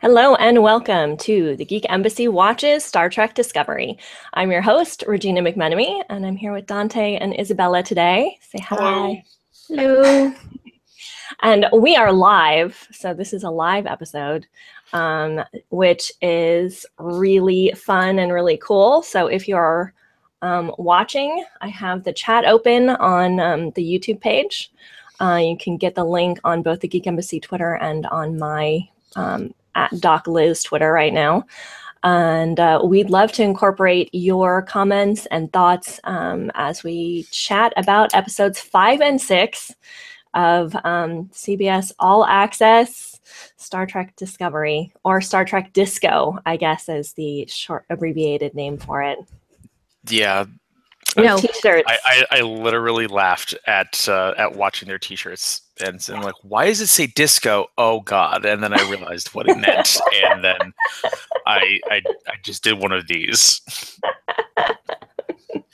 Hello and welcome to the Geek Embassy Watches Star Trek Discovery. I'm your host, Regina McMenemy, and I'm here with Dante and Isabella today. Say hi. Hello. Hello. and we are live. So, this is a live episode, um, which is really fun and really cool. So, if you're um, watching, I have the chat open on um, the YouTube page. Uh, you can get the link on both the Geek Embassy Twitter and on my um, at Doc Liz Twitter right now. And uh, we'd love to incorporate your comments and thoughts um, as we chat about episodes five and six of um, CBS All Access Star Trek Discovery, or Star Trek Disco, I guess is the short abbreviated name for it. Yeah, no. T-shirts. I, I, I, literally laughed at uh, at watching their T-shirts and, and like, why does it say disco? Oh God! And then I realized what it meant, and then I, I I just did one of these.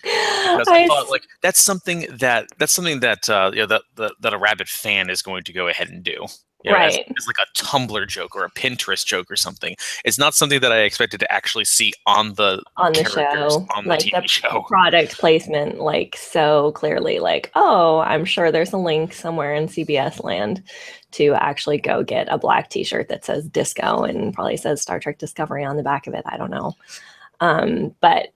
Because I, I thought like that's something that that's something that uh, you know that, that that a rabbit fan is going to go ahead and do. You know, right. As, as, like a Tumblr joke or a Pinterest joke or something. It's not something that I expected to actually see on the on the show, on the like TV the show. Product placement, like so clearly, like oh, I'm sure there's a link somewhere in CBS land to actually go get a black T-shirt that says Disco and probably says Star Trek Discovery on the back of it. I don't know, um, but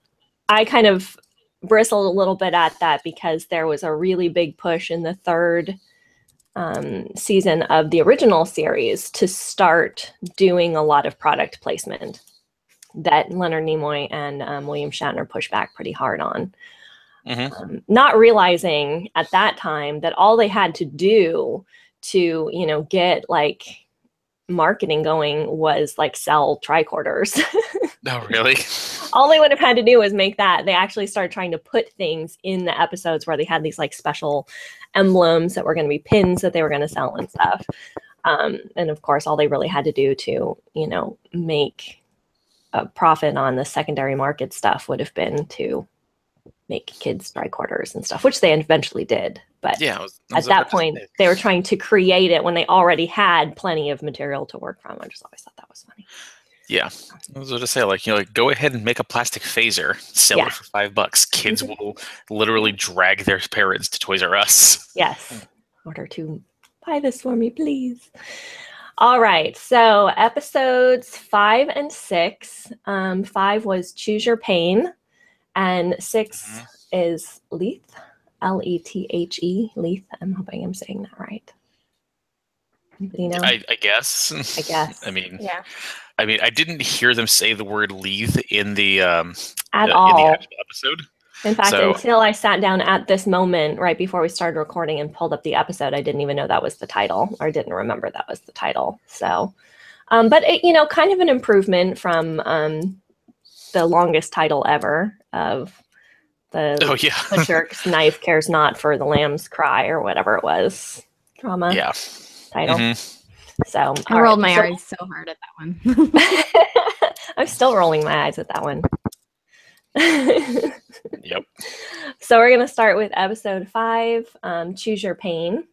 I kind of bristled a little bit at that because there was a really big push in the third um, season of the original series to start doing a lot of product placement that Leonard Nimoy and um, William Shatner pushed back pretty hard on. Mm-hmm. Um, not realizing at that time that all they had to do to, you know, get like marketing going was like sell tricorders. oh, really? All they would have had to do was make that. They actually started trying to put things in the episodes where they had these like special emblems that were going to be pins that they were going to sell and stuff. Um, and of course, all they really had to do to, you know, make a profit on the secondary market stuff would have been to make kids tricorders and stuff, which they eventually did. But yeah, was, at that point, they were trying to create it when they already had plenty of material to work from. I just always thought that was funny. Yeah, I was going to say, like, you know, like, go ahead and make a plastic phaser, sell yeah. it for five bucks. Kids mm-hmm. will literally drag their parents to Toys R Us. Yes, order to buy this for me, please. All right, so episodes five and six. Um, five was Choose Your Pain, and 6 mm-hmm. is Leith, L E T H E, Leith. I'm hoping I'm saying that right. You know, I, I guess. I guess. I mean, yeah. I mean, I didn't hear them say the word "lethe" in the um, at uh, all in the episode. In fact, so, until I sat down at this moment right before we started recording and pulled up the episode, I didn't even know that was the title or didn't remember that was the title. So, um, but it, you know, kind of an improvement from um, the longest title ever of the oh yeah the jerk's knife cares not for the lamb's cry or whatever it was drama yeah title. Mm-hmm. So I rolled right. my so, eyes so hard at that one. I'm still rolling my eyes at that one. yep. So we're gonna start with episode five, um, choose your pain.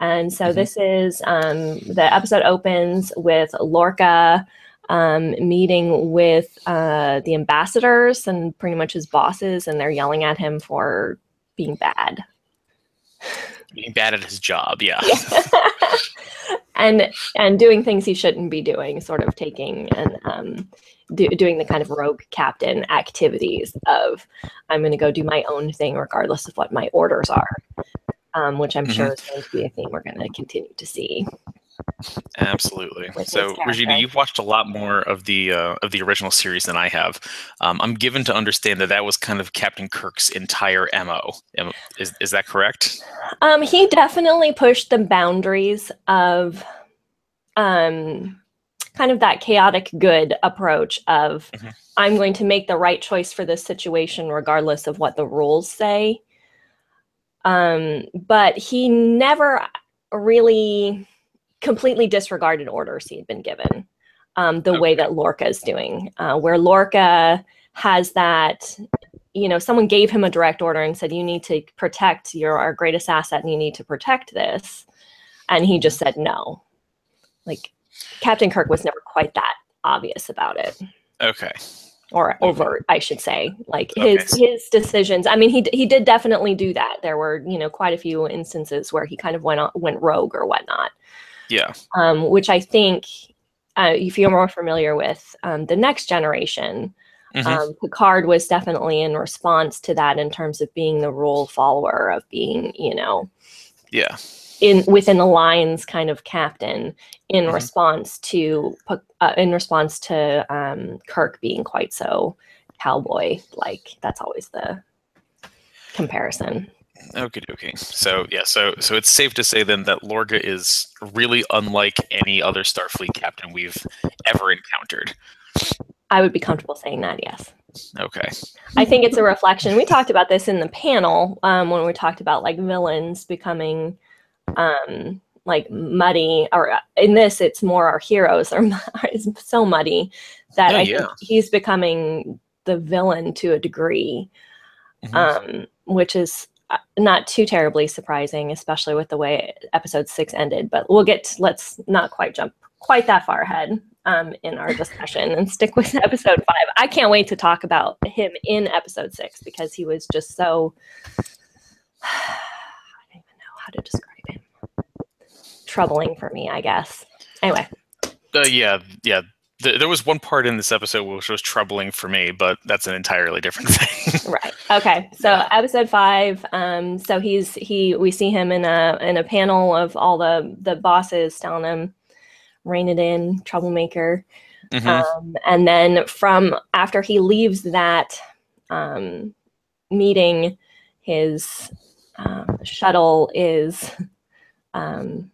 And so mm-hmm. this is um, the episode opens with Lorca um, meeting with uh, the ambassadors and pretty much his bosses, and they're yelling at him for being bad. Being bad at his job, yeah. yeah. and and doing things he shouldn't be doing, sort of taking and um, do, doing the kind of rogue captain activities of I'm going to go do my own thing regardless of what my orders are, um, which I'm mm-hmm. sure is going to be a theme we're going to continue to see. Absolutely. So, Regina, you've watched a lot more of the uh, of the original series than I have. Um, I'm given to understand that that was kind of Captain Kirk's entire mo. Is is that correct? Um, he definitely pushed the boundaries of, um, kind of that chaotic good approach of mm-hmm. I'm going to make the right choice for this situation regardless of what the rules say. Um, but he never really completely disregarded orders he had been given um, the okay. way that Lorca is doing, uh, where Lorca has that, you know, someone gave him a direct order and said, you need to protect your our greatest asset and you need to protect this. And he just said no. Like Captain Kirk was never quite that obvious about it Okay. or overt, I should say. Like Okay. his his decisions. I mean, he he did definitely do that. There were you know quite a few instances where he kind of went on, went rogue or whatnot, Yeah. um, which I think. Uh, if you're more familiar with um, the next generation, Mhm. um, Picard was definitely in response to that in terms of being the rule follower of being, you know, yeah. in within the lines kind of captain in Mhm. response to uh, in response to um, Kirk being quite so cowboy like. That's always the comparison. Okay. Okay. So yeah. So so it's safe to say then that Lorca is really unlike any other Starfleet captain we've ever encountered. I would be comfortable saying that. Yes. Okay. I think it's a reflection. We talked about this in the panel um, when we talked about like villains becoming um, like muddy, or uh, in this, it's more our heroes are, is so muddy that Oh, I yeah. think he's becoming the villain to a degree, Mhm. um, which is not too terribly surprising, especially with the way episode six ended. But we'll get, let's not quite jump quite that far ahead um, in our discussion and stick with episode five. I can't wait to talk about him in episode six because he was just so. I don't even know how to describe him. Troubling for me, I guess. Anyway, Uh, yeah. Yeah. Th- there was one part in this episode which was troubling for me, but that's an entirely different thing. right. Okay. So Yeah. episode five. Um. So he's he. We see him in a in a panel of all the the bosses telling him, "Rein it in, troublemaker." Mhm. Um, and then from after he leaves that um, meeting, his uh, shuttle is um,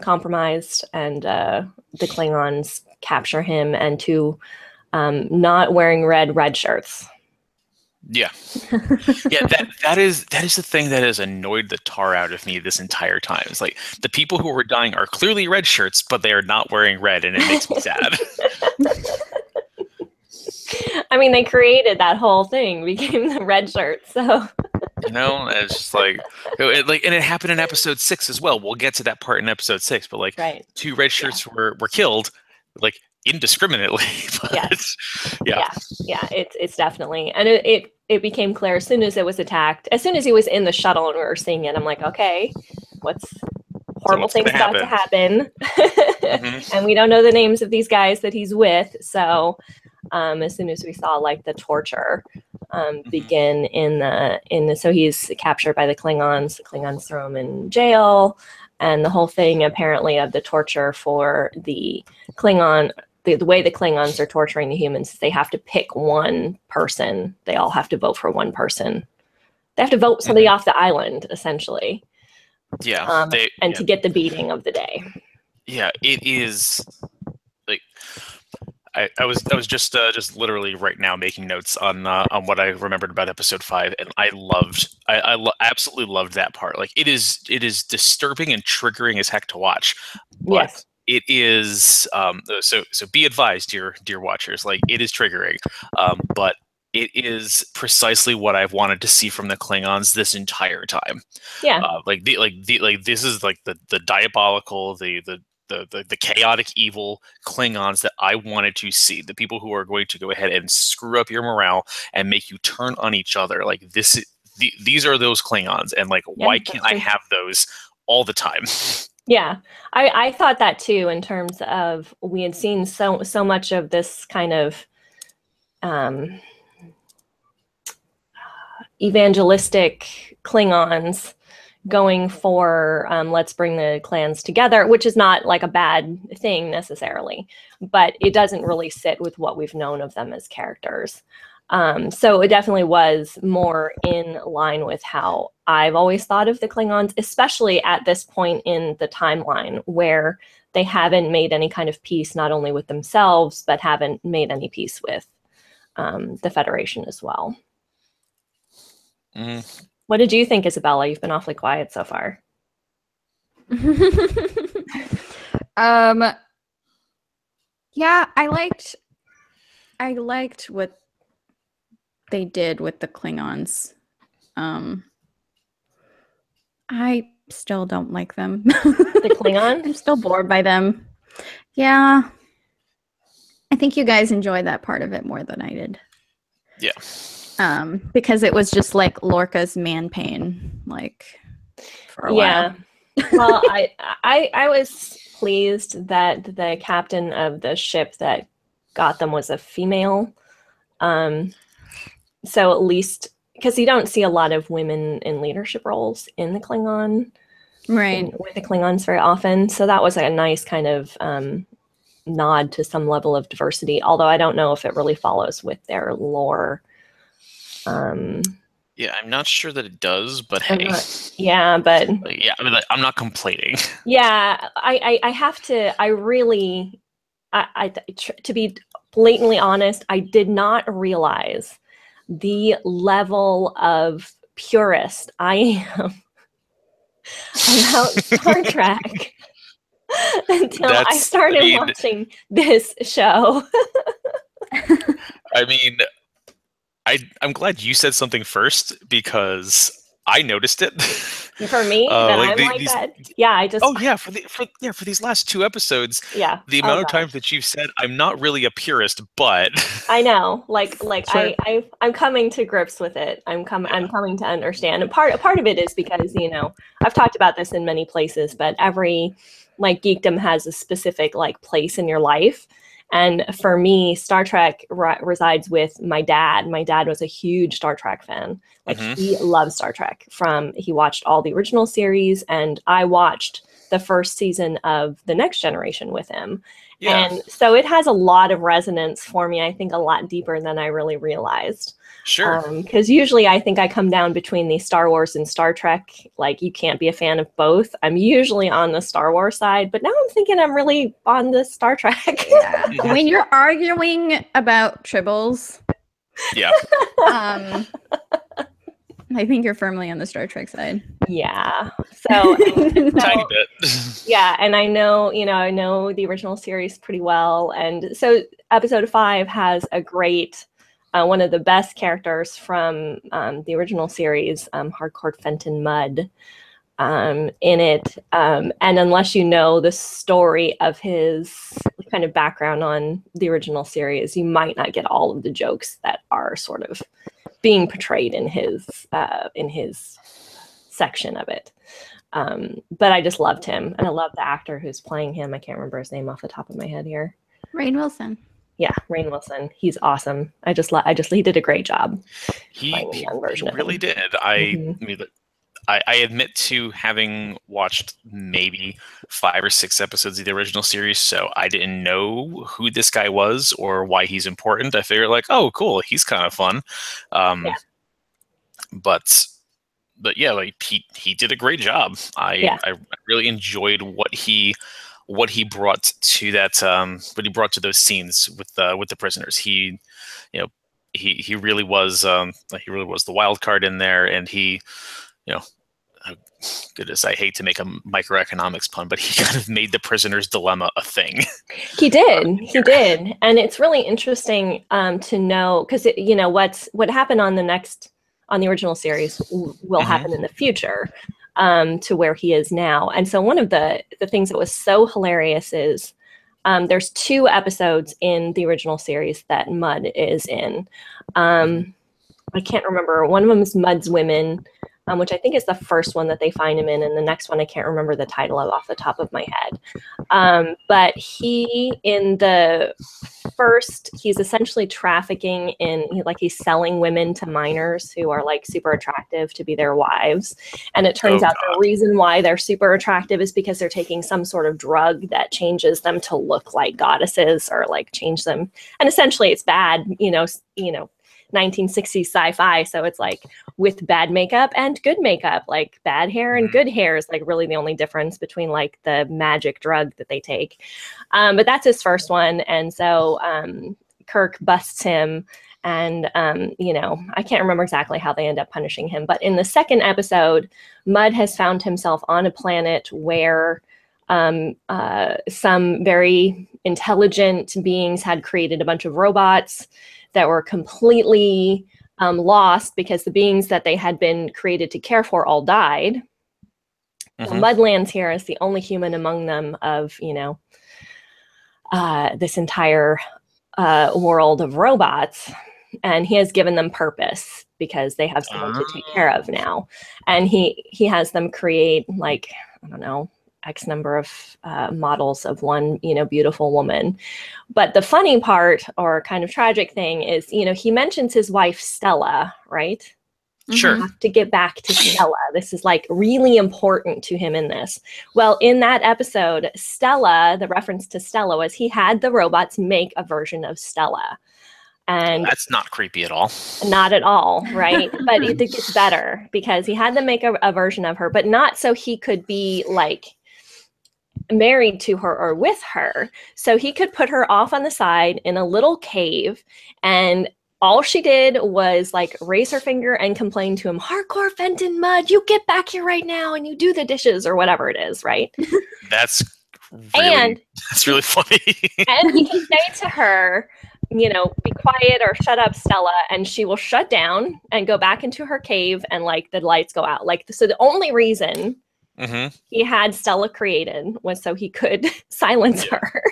compromised, and uh, the Klingons capture him and to um, not wearing red red shirts. Yeah. yeah, that that is that is the thing that has annoyed the tar out of me this entire time. It's like the people who are dying are clearly red shirts, but they are not wearing red, and it makes me sad. I mean, they created that whole thing, became the red shirt. So you know, it's just like, it, like, and it happened in episode six as well. We'll get to that part in episode six, but like right. two red shirts were were killed, like indiscriminately. But Yes. yeah, yeah yeah it's it's definitely and it, it it became clear as soon as it was attacked as soon as he was in the shuttle and we were seeing it i'm like okay what's horrible what's things about to happen Mhm. and we don't know the names of these guys that he's with so um as soon as we saw like the torture um Mhm. begin in the in the so he's captured by the klingons the klingons throw him in jail and the whole thing apparently of the torture for the klingon the, the way the Klingons are torturing the humans, is they have to pick one person. They all have to vote for one person. They have to vote somebody off the island, essentially, yeah. um, they, and yeah. to get the beating of the day. yeah it is like I, I was I was just uh, just literally right now making notes on uh, on what I remembered about episode five, and I loved I, I lo- absolutely loved that part. Like it is it is disturbing and triggering as heck to watch, but Yes. it is um, uh, so so be advised, dear dear watchers. Like it is triggering, um, but it is precisely what I've wanted to see from the Klingons this entire time Yeah. uh, like the like the like this is like the the diabolical the the the, the, the chaotic evil klingons that i wanted to see the people who are going to go ahead and screw up your morale and make you turn on each other like this the, these are those klingons and like Yeah, why can't i have those all the time Yeah, I, I thought that too. In terms of we had seen so so much of this kind of um, evangelistic Klingons going for um, let's bring the clans together, which is not like a bad thing necessarily, but it doesn't really sit with what we've known of them as characters. Um, so it definitely was more in line with how I've always thought of the Klingons, especially at this point in the timeline where they haven't made any kind of peace, not only with themselves, but haven't made any peace with um, the Federation as well. Mm, What did you think, Isabella? You've been awfully quiet so far. um yeah i liked i liked what they did with the klingons um i still don't like them The Klingon? i'm still bored by them Yeah. I think you guys enjoyed that part of it more than I did. Yeah. Um, because it was just like Lorca's man pain, like for a yeah. while. well, I, I I was pleased that the captain of the ship that got them was a female. Um, so at least because you don't see a lot of women in leadership roles in the Klingon, Right. in- with the Klingons very often. So that was a nice kind of um, nod to some level of diversity. Although I don't know if it really follows with their lore. Um, Yeah, I'm not sure that it does, but hey, not- yeah, but yeah, I mean, like, I'm not complaining. Yeah, I, I, I have to. I really, I, I, tr- to be blatantly honest, I did not realize the level of purist I am about Star Trek until I That's- I started mean- watching this show. I mean, I I'm glad you said something first because I noticed it. For me, Uh, like I'm the- like these- that. Yeah, I just. oh yeah, for the for yeah for these last two episodes, yeah. the Oh, amount of gosh. times that you've said I'm not really a purist, but I know, like, like. I, I, I'm coming to grips with it. I'm coming, I'm coming to understand. And part, part of it is because you know I've talked about this in many places, but every like geekdom has a specific like place in your life. And for me, Star Trek ri- resides with my dad. My dad was a huge Star Trek fan. Like Mhm. he loves Star Trek. From he watched all the original series, and I watched the first season of the Next Generation with him. yeah, And so it has a lot of resonance for me, I think a lot deeper than I really realized. Sure. Because usually I think I come down between the Star Wars and Star Trek. Like you can't be a fan of both. I'm usually on the Star Wars side, but now I'm thinking I'm really on the Star Trek. Yeah. when you're arguing about tribbles, yeah, um, I think you're firmly on the Star Trek side. yeah. So tiny bit. yeah and i know you know i know the original series pretty well and so episode five has a great uh, one of the best characters from um, the original series um, Harcourt Fenton Mudd um, in it um, and unless you know the story of his kind of background on the original series you might not get all of the jokes that are sort of being portrayed in his uh, in his section of it um, but I just loved him, and I love the actor who's playing him. I can't remember his name off the top of my head here. Rainn Wilson. Yeah, Rainn Wilson. He's awesome. I just, I just, he did a great job. He, he young version of really did. I, Mhm. I mean, I, I admit to having watched maybe five or six episodes of the original series, so I didn't know who this guy was or why he's important. I figured like, oh, cool, he's kind of fun. Um, Yeah. But but yeah, like he he did a great job. I Yeah. I really enjoyed what he what he brought to that um what he brought to those scenes with the with the prisoners. He you know he he really was um he really was the wild card in there and he you know uh, goodness i hate to make a microeconomics pun but he kind of made the prisoner's dilemma a thing He did, he did, and it's really interesting um, to know because you know what's what happened on the next on the original series will Mhm. happen in the future um, to where he is now. And so one of the the things that was so hilarious is um, there's two episodes in the original series that Mudd is in. Um, I can't remember. One of them is Mudd's Women, um, which I think is the first one that they find him in, and the next one I can't remember the title of off the top of my head. Um, but he in the first, he's essentially trafficking in, like he's selling women to miners who are like super attractive to be their wives. And it turns Oh, out the reason why they're super attractive is because they're taking some sort of drug that changes them to look like goddesses or like change them. And essentially, it's bad, you know, you know. 1960s sci-fi so it's like with bad makeup and good makeup like bad hair and Mhm. good hair is like really the only difference between like the magic drug that they take um, but that's his first one and so um, kirk busts him and um, you know i can't remember exactly how they end up punishing him but in the second episode Mudd has found himself on a planet where um, uh, some very intelligent beings had created a bunch of robots that were completely um, lost because the beings that they had been created to care for all died. The Mhm. Mudd lands here is the only human among them of, you know, uh, this entire uh, world of robots, and he has given them purpose because they have someone to take care of now, and he he has them create like I don't know x number of uh, models of one you know beautiful woman but the funny part or kind of tragic thing is you know he mentions his wife stella right Sure. to get back to Stella. This is like really important to him in this. Well, in that episode, Stella, the reference to Stella was he had the robots make a version of Stella. And That's not creepy at all. not at all, right? but it gets better because he had them make a, a version of her, but not so he could be like married to her or with her. So he could put her off on the side in a little cave and all she did was like raise her finger and complain to him, Harcourt Fenton Mudd, you get back here right now and you do the dishes or whatever it is, right? That's really, And that's really funny. and he can say to her, you know, be quiet or shut up, Stella, and she will shut down and go back into her cave and like the lights go out. Like so the only reason hmm he had Stella created was so he could silence her.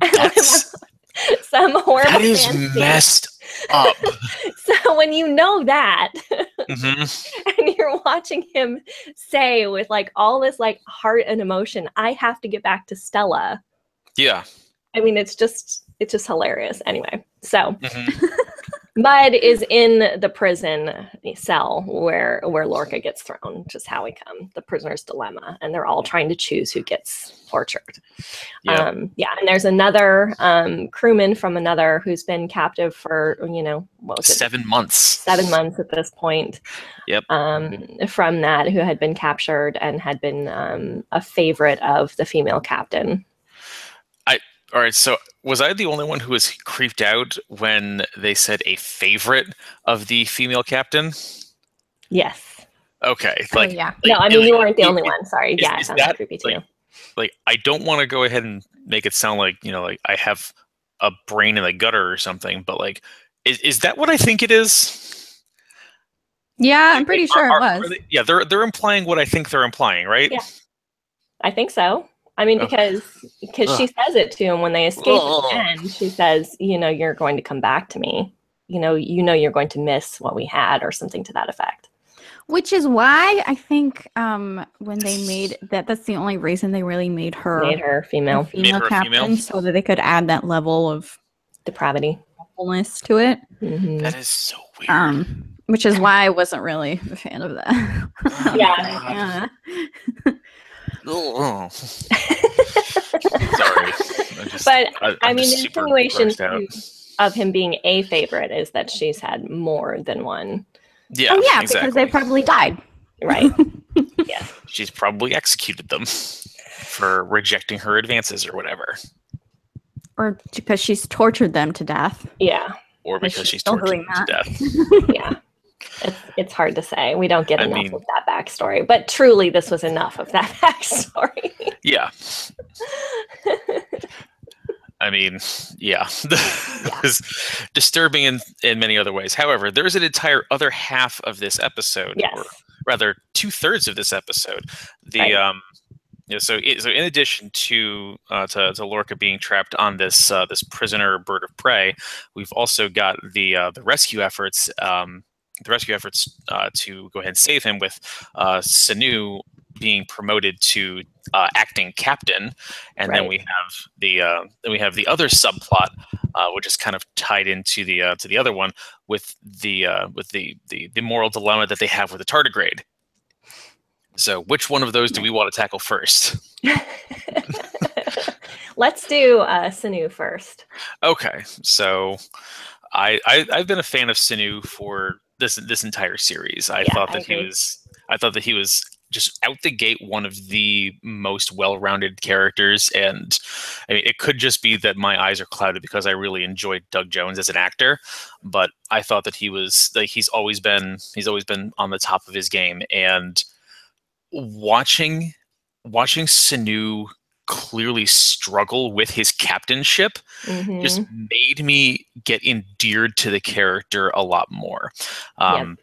That's some horrible that is messed up. So when you know that hmm and you're watching him say with like all this like heart and emotion, I have to get back to Stella. Yeah. I mean, it's just it's just hilarious. Anyway, so hmm Mudd is in the prison cell where where Lorca gets thrown, which is how we come, the prisoner's dilemma, and they're all trying to choose who gets tortured. Yeah. Um, yeah, and there's another um, crewman from another who's been captive for you know what was it, Seven months. seven months at this point. Yep. Um, from that, who had been captured and had been um, a favorite of the female captain. All right. So was I the only one who was creeped out when they said a favorite of the female captain? Yes. Okay. Oh, Like, yeah. No, I mean you weren't the only it- one. Sorry. is- yeah, it is sounds that, creepy too. like, like I don't want to go ahead and make it sound like you know, like I have a brain in the gutter or something, but like, is, is that what I think it is? Yeah, I'm Like, pretty are- sure it was. are they- yeah, they're they're implying what I think they're implying, right? Yeah. I think so. I mean, Ugh. because because she says it to him when they escape at Ugh. the end. She says, "You know, you're going to come back to me. You know, you know, you're going to miss what we had, or something to that effect." Which is why I think um, when they made that, that's the only reason they really made her, Made her a female female her a captain, female. so that they could add that level of depravity. fullness to it. Mhm. That is so weird. Um, which is why I wasn't really a fan of that. Yeah. Yeah. Ugh. Sorry. Just- But I, I mean, the super insinuation grossed out. too of him being a favorite is that she's had more than one. Yeah, oh yeah, exactly. because they probably died. Right. Yeah. She's probably executed them for rejecting her advances or whatever, Or because she's tortured them to death. yeah. or because she she's still tortured doing them to death. Yeah. It's it's hard to say. We don't get I enough mean- of that backstory. But truly this was enough of that backstory. Yeah. I mean, yeah, it's disturbing in in many other ways. However, there's an entire other half of this episode, yes. or rather two thirds of this episode. The Right. um, you know, so it, so in addition to uh, to to Lorca being trapped on this uh, this prisoner bird of prey, we've also got the uh, the rescue efforts. Um, the rescue efforts uh, to go ahead and save him with uh, Saru being promoted to uh, acting captain, and then we have the uh, then we have the other subplot, uh, which is kind of tied into the uh, to the other one with the uh, with the, the the moral dilemma that they have with the tardigrade. So, which one of those do we want to tackle first? Let's do uh, Saru first. Okay, so I, I I've been a fan of Saru for this this entire series. I Yeah, thought I that he was I thought that he was just out the gate one of the most well-rounded characters. And I mean it could just be that my eyes are clouded because I really enjoyed Doug Jones as an actor, but I thought that he was like he's always been he's always been on the top of his game. And watching watching Saru clearly struggle with his captainship Mhm. just made me get endeared to the character a lot more. Um,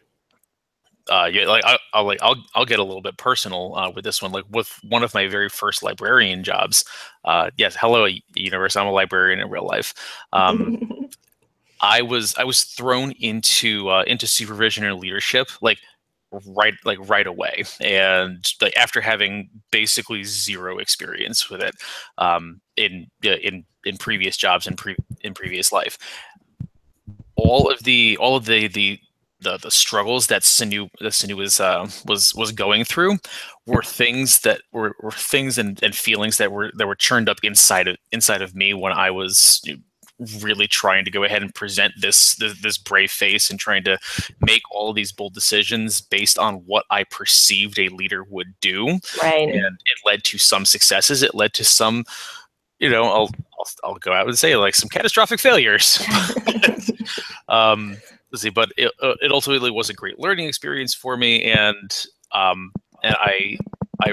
uh, yeah, like I, will like I'll I'll get a little bit personal uh, with this one. Like with one of my very first librarian jobs. Uh, yes, hello universe. I'm a librarian in real life. Um, I was I was thrown into uh, into supervision and leadership like right like right away, and like after having basically zero experience with it um, in in in previous jobs and pre- in previous life. All of the all of the the the, the struggles that Saru that Saru was uh, was was going through were things that were, were things and, and feelings that were that were churned up inside of inside of me when I was really trying to go ahead and present this, this, this brave face and trying to make all of these bold decisions based on what I perceived a leader would do. Right. And it led to some successes. It led to some, you know, I'll I'll, I'll go out and say like some catastrophic failures. um, let's see, but it, uh, it ultimately was a great learning experience for me, and um, and I I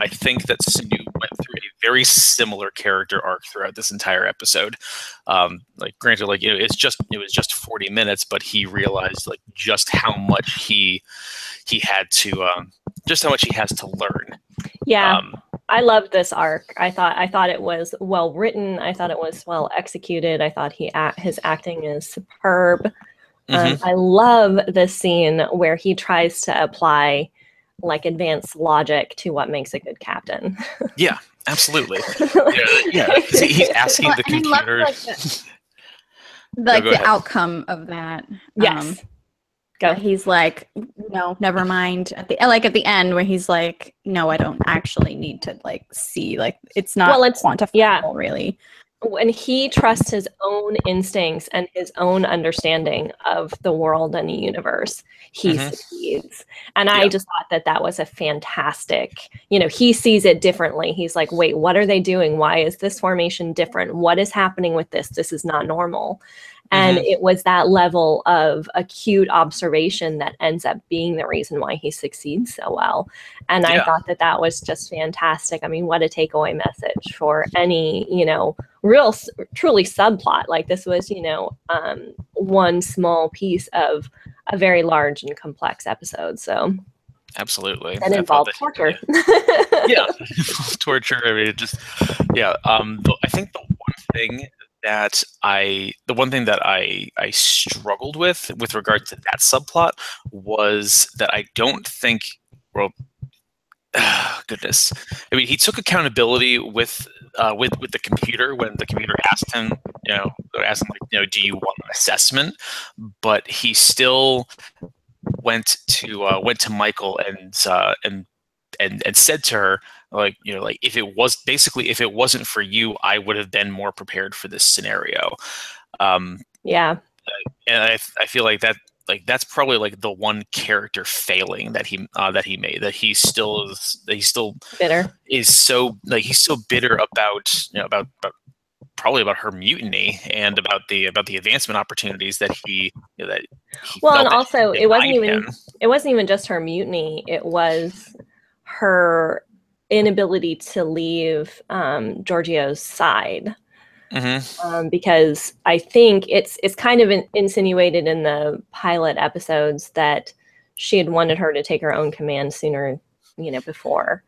I think that Saru went through a very similar character arc throughout this entire episode. Um, like, granted, like you know, it's just it was just forty minutes, but he realized like just how much he he had to um, just how much he has to learn. Yeah. Um, I loved this arc. I thought I thought it was well written. I thought it was well executed. I thought he his acting is superb. Um, mm-hmm. I love the scene where he tries to apply like advanced logic to what makes a good captain. yeah, absolutely. yeah, yeah. he's asking well, the computer. like the, like the outcome of that. Yes. Um, Go. He's like, no, never mind. At the like at the end where he's like, no, I don't actually need to like see. Like it's not well, it's, quantifiable, yeah. really when he trusts his own instincts and his own understanding of the world and the universe he mm-hmm. succeeds. And yeah. i just thought that that was a fantastic you know he sees it differently. He's like wait what are they doing? Why is this formation different? What is happening with this? This is not normal and mm-hmm. it was that level of acute observation that ends up being the reason why he succeeds so well. And yeah. i thought that that was just fantastic. I mean what a takeaway message for any you know real truly subplot. Like this was you know um, one small piece of a very large and complex episode. So absolutely. and involved torture. yeah. Torture i mean just yeah um i think the one thing that I the one thing that I I struggled with with regard to that subplot was that I don't think well goodness. I mean he took accountability with uh, with with the computer when the computer asked him you know asked him like you know do you want an assessment? But he still went to uh, went to Michael and uh, and and and said to her like you know like if it was basically if it wasn't for you i would have been more prepared for this scenario. Um yeah. and i i feel like that like that's probably like the one character failing that he uh, that he made that he still is that he still bitter. is so like he's so bitter about you know about, about probably about her mutiny and about the about the advancement opportunities that he you know, that he well and also it wasn't even him. it wasn't even just her mutiny it was her inability to leave um, Georgiou's side. Mm-hmm. Um, because I think it's it's kind of in, insinuated in the pilot episodes that she had wanted her to take her own command sooner, you know, before.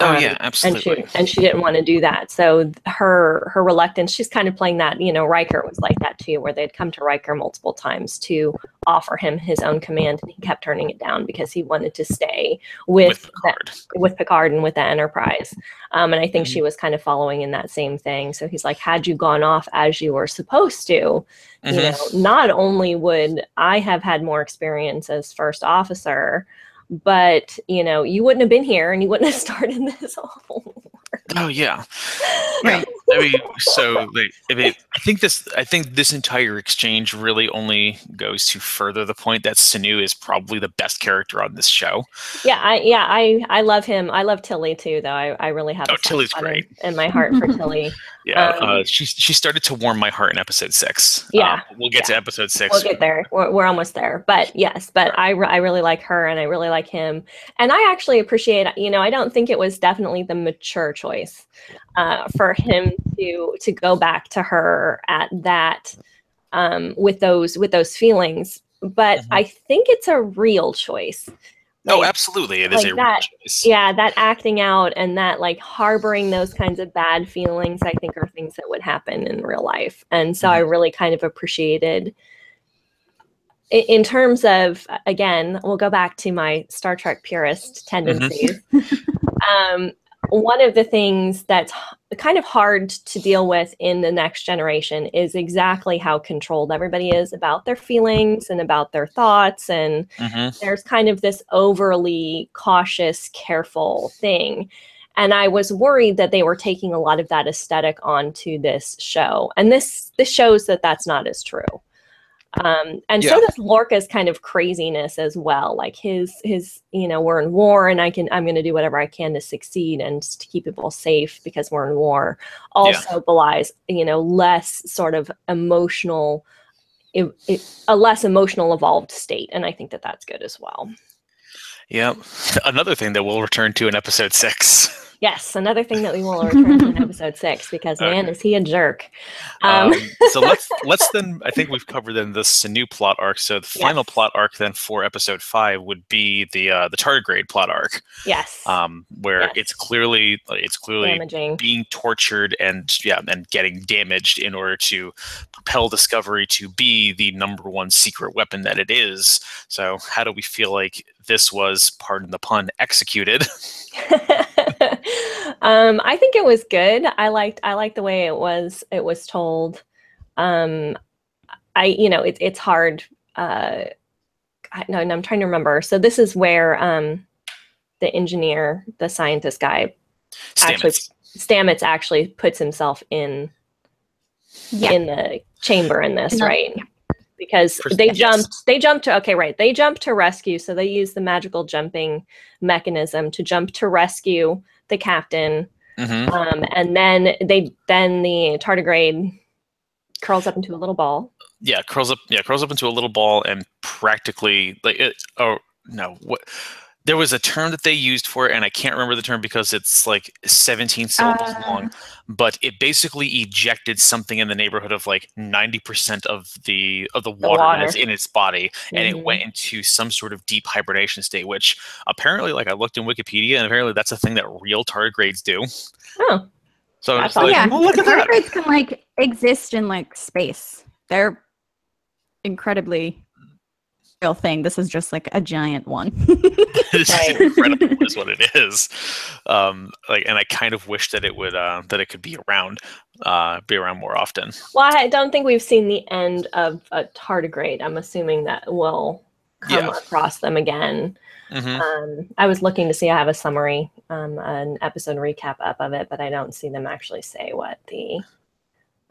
Oh um, yeah, absolutely. And she, and she didn't want to do that. So her her reluctance, she's kind of playing that. You know, Riker was like that too, where they'd come to Riker multiple times to offer him his own command, and he kept turning it down because he wanted to stay with with Picard, the, with Picard and with the Enterprise. Um, and I think mm-hmm. she was kind of following in that same thing. So he's like, had you gone off as you were supposed to, mm-hmm. you know, not only would I have had more experience as first officer but you know you wouldn't have been here and you wouldn't have started this war. Oh yeah right i mean so like, I, mean, I think this i think this entire exchange really only goes to further the point that saru is probably the best character on this show yeah i yeah i i love him i love tilly too though i, I really have oh tilly's great in, in my heart for tilly yeah, um, uh, she she started to warm my heart in episode six. Yeah, um, we'll get yeah. to episode six. We'll get there. We're, we're almost there. But yes, but I, I really like her and I really like him, and I actually appreciate. You know, I don't think it was definitely the mature choice uh, for him to to go back to her at that um, with those with those feelings but mm-hmm. I think it's a real choice. Oh, like, oh, absolutely. It is like a that, choice. Yeah, that acting out and that like harboring those kinds of bad feelings, I think are things that would happen in real life. And so mm-hmm. I really kind of appreciated in terms of again, we'll go back to my Star Trek purist mm-hmm. tendencies. Mm-hmm. um, one of the things that's kind of hard to deal with in the next generation is exactly how controlled everybody is about their feelings and about their thoughts. And mm-hmm. there's kind of this overly cautious, careful thing. And I was worried that they were taking a lot of that aesthetic onto this show. And this this shows that that's not as true. Um, and yeah. so does Lorca's kind of craziness as well. Like his his, you know, we're in war and I can I'm gonna do whatever I can to succeed and to keep people safe because we're in war also yeah. belies, you know, less sort of emotional it, it, a less emotional evolved state. And I think that that's good as well. Yeah. Another thing that we'll return to in episode six. Yes, another thing that we will return to in episode six because man, is he a jerk. Um, um, so let's let's then. I think we've covered then the new plot arc. So the final plot arc then for episode five would be the uh, the tardigrade plot arc. Yes. Um, where yes. it's clearly it's clearly Damaging. being tortured and yeah and getting damaged in order to propel Discovery to be the number one secret weapon that it is. So how do we feel like this was, pardon the pun, executed? um, I think it was good. I liked I liked the way it was it was told. Um, I you know it, it's hard. Uh, I, no, I'm trying to remember. So this is where um, the engineer, the scientist guy, Stamets. actually Stamets actually puts himself in yeah. in the chamber in this, right? because they yes. jumped they jumped to okay right they jumped to rescue so they use the magical jumping mechanism to jump to rescue the captain mm-hmm. um, and then they then the tardigrade curls up into a little ball yeah curls up yeah curls up into a little ball and practically like it, oh no what there was a term that they used for it and i can't remember the term because it's like 17 syllables uh, long but it basically ejected something in the neighborhood of like 90% of the of the water, the water. that's in its body mm-hmm. and it went mm-hmm. into some sort of deep hibernation state which apparently like i looked in wikipedia and apparently that's a thing that real tardigrades do oh so that's like, yeah. look at tardigrades that. can like exist in like space they're incredibly real thing. This is just like a giant one. this is incredible, is what it is. Um, like, and I kind of wish that it would uh, that it could be around, uh, be around more often. Well, I don't think we've seen the end of a tardigrade. I'm assuming that we'll come yeah. across them again. Mm-hmm. Um, I was looking to see. I have a summary, um, an episode recap up of it, but I don't see them actually say what the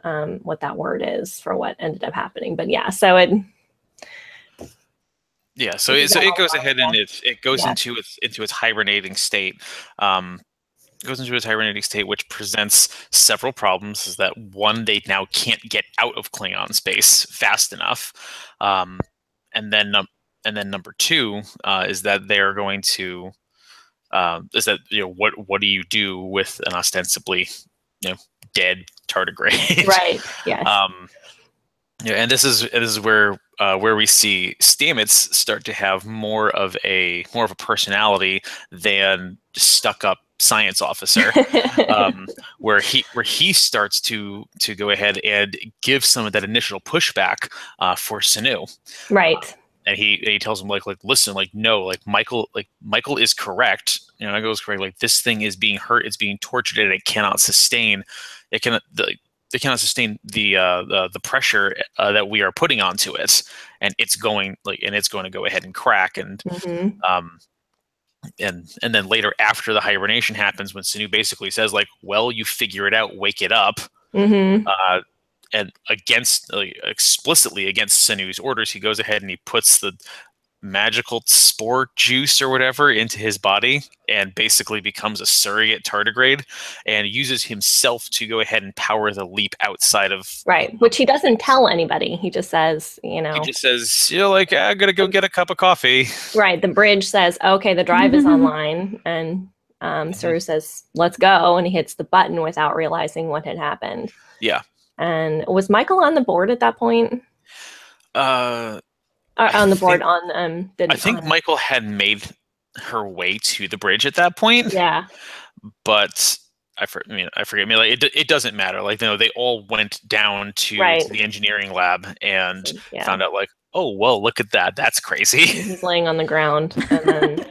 um, what that word is for what ended up happening. But yeah, so it yeah, so it, so it goes ahead and it it goes yeah. into its into its hibernating state. Um, goes into its hibernating state, which presents several problems. Is that one, they now can't get out of Klingon space fast enough, um, and then um, and then number two uh, is that they are going to uh, is that you know what what do you do with an ostensibly you know dead tardigrade? Right. Yes. um, yeah, and this is this is where uh, where we see Stamets start to have more of a more of a personality than stuck up science officer, um, where he where he starts to to go ahead and give some of that initial pushback uh, for Saru. Right. Uh, and he and he tells him like like listen like no like Michael like Michael is correct you know Michael is correct like this thing is being hurt it's being tortured and it cannot sustain it can the, they cannot sustain the uh, the, the pressure uh, that we are putting onto it, and it's going like and it's going to go ahead and crack and mm-hmm. um and and then later after the hibernation happens when Saru basically says like well you figure it out wake it up mm-hmm. uh, and against like, explicitly against Saru's orders he goes ahead and he puts the magical spore juice or whatever into his body and basically becomes a surrogate tardigrade and uses himself to go ahead and power the leap outside of right which he doesn't tell anybody. He just says you know. he just says you're like i'm gonna go get a cup of coffee. Right the bridge says okay the drive is online and um, mm-hmm. Saru says let's go and he hits the button without realizing what had happened. Yeah. And was michael on the board at that point? Uh, on the board think, on um. The, I think Michael had made her way to the bridge at that point. Yeah. But I, for, I mean, I forget. I mean, like, it, it doesn't matter. Like, you know, they all went down to, right. to the engineering lab and yeah. found out, like, oh, well, look at that. That's crazy. He's laying on the ground, and then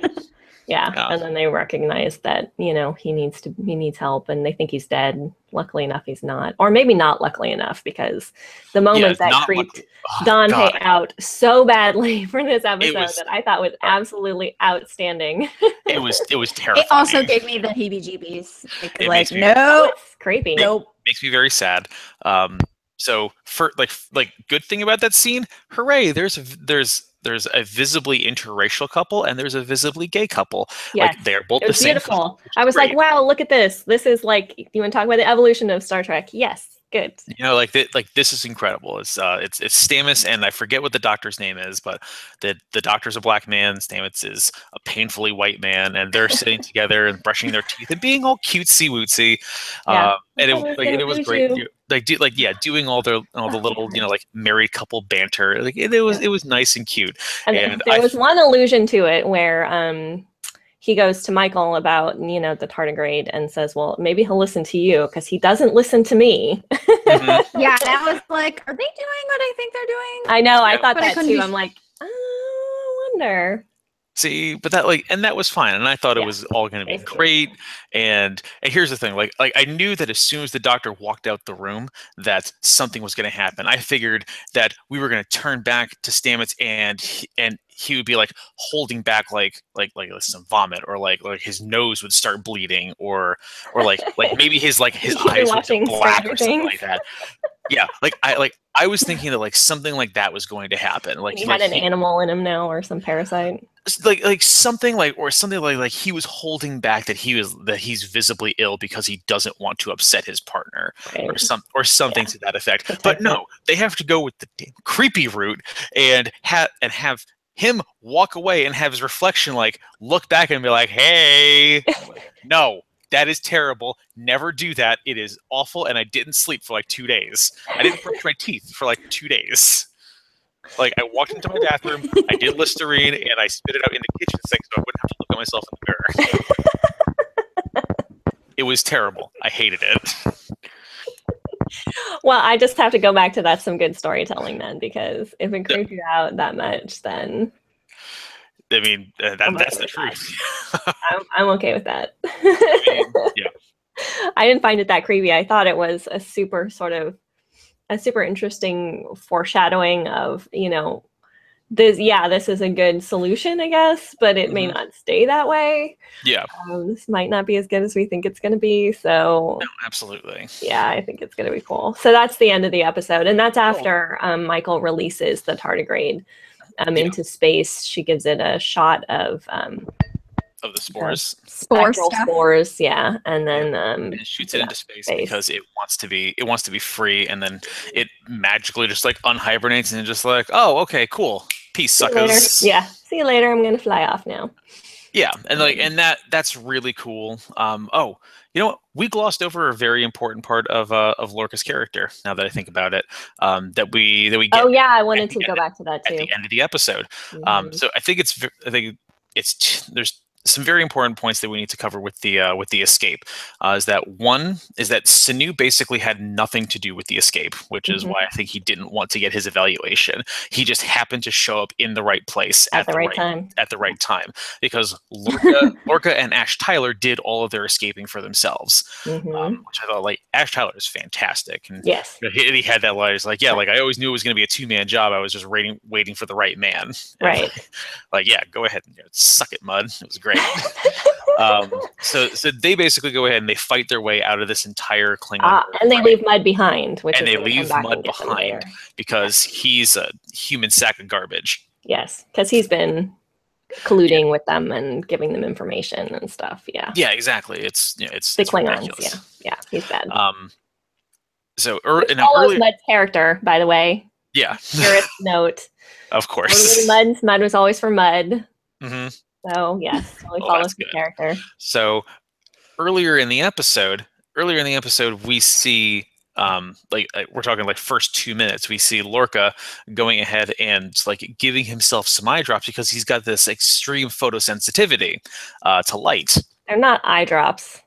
yeah. yeah. And then they recognize that, you know, he needs to he needs help and they think he's dead. Luckily enough he's not. Or maybe not luckily enough because the moment yeah, that creeped oh, Dante God. out so badly for this episode was, that I thought was absolutely outstanding. it was it was terrifying. It also gave me the heebie jeebies. Like, like me, no creepy. Nope. Makes me very sad. Um so for like like good thing about that scene, hooray, there's there's there's a visibly interracial couple and there's a visibly gay couple. Yes. Like they're both it was the beautiful. I was great. like, wow, look at this. This is like you want to talk about the evolution of Star Trek? Yes. Good. You know, like th- like this is incredible. It's uh, it's it's Stamets, and I forget what the doctor's name is, but the the doctor's a black man. Stamets is a painfully white man, and they're sitting together and brushing their teeth and being all cutesy wootsy. Yeah. Uh, and it, like, and it was great. You. Like do like yeah, doing all the all the little you know like married couple banter. Like it, it was it was nice and cute. And, and there I, was one allusion to it where um he goes to Michael about, you know, the tardigrade and says, well, maybe he'll listen to you because he doesn't listen to me. Mm-hmm. yeah, that was like, are they doing what I think they're doing? I know. I thought but that I too. Be... I'm like, oh, I wonder. See, but that like, and that was fine, and I thought yeah, it was all going to be basically. great. And, and here's the thing, like, like I knew that as soon as the doctor walked out the room, that something was going to happen. I figured that we were going to turn back to Stamets, and and he would be like holding back like like like some vomit or like like his nose would start bleeding or or like like maybe his like his eyes would black or something like that yeah like i like i was thinking that like something like that was going to happen like he like, had an he, animal in him now or some parasite like like something like or something like like he was holding back that he was that he's visibly ill because he doesn't want to upset his partner right. or some or something yeah. to that effect but no they have to go with the creepy route and have and have him walk away and have his reflection like look back and be like, hey, no, that is terrible. Never do that. It is awful. And I didn't sleep for like two days. I didn't brush my teeth for like two days. Like I walked into my bathroom, I did Listerine, and I spit it out in the kitchen sink so I wouldn't have to look at myself in the mirror. it was terrible. I hated it. Well, I just have to go back to that's some good storytelling then, because if it creeps yeah. you out that much, then I mean uh, that, that's the truth. I'm, I'm okay with that. I mean, yeah, I didn't find it that creepy. I thought it was a super sort of a super interesting foreshadowing of you know this yeah this is a good solution i guess but it mm-hmm. may not stay that way. Yeah. Um, this might not be as good as we think it's going to be so no, absolutely. Yeah i think it's going to be cool. So that's the end of the episode and that's after cool. um, michael releases the tardigrade um, yeah. into space. She gives it a shot of um, of the spores. Spore spores, yeah, and then um, it shoots it into space, space, because it wants to be it wants to be free, and then it magically just like unhibernates and just like, oh, okay, cool, peace, suckers. Yeah, see you later. I'm gonna fly off now. Yeah, and like, and that that's really cool. Um, oh, you know what? We glossed over a very important part of uh, of Lorca's character. Now that I think about it, um, that we that we get. Oh yeah, I wanted to go back to that too. At the end of the episode, um, mm-hmm. um, so I think it's I think it's there's some very important points that we need to cover with the uh, with the escape uh, is that one is that Saru basically had nothing to do with the escape, which is mm-hmm. why I think he didn't want to get his evaluation. He just happened to show up in the right place at, at the, the, right, right time. At the right time, because Lorca, Lorca and Ash Tyler did all of their escaping for themselves, mm-hmm. um, which I thought like Ash Tyler is fantastic. And yes, he, he had that line. He's like, yeah, like I always knew it was going to be a two man job. I was just waiting waiting for the right man. Right. Like, like, yeah, go ahead and you know, suck it, Mudd. It was great great. um, so, so they basically go ahead and they fight their way out of this entire Klingon. Uh, and they leave Mudd behind, which and they leave Mudd behind because he's a human sack of garbage. Yes, because he's been colluding yeah. with them and giving them information and stuff. Yeah. Yeah, exactly. It's you know, it's the it's Klingons. Ridiculous. Yeah, yeah, he's bad. Um. So, er, in earlier... Mudd's character, by the way. Yeah. note. Of course. Mudd, Mudd was always for Mudd. Mm-hmm. So yes, totally well, follows the character. So earlier in the episode, earlier in the episode, we see um, like uh, we're talking like first two minutes, we see Lorca going ahead and like giving himself some eye drops because he's got this extreme photosensitivity uh, to light. They're not eye drops.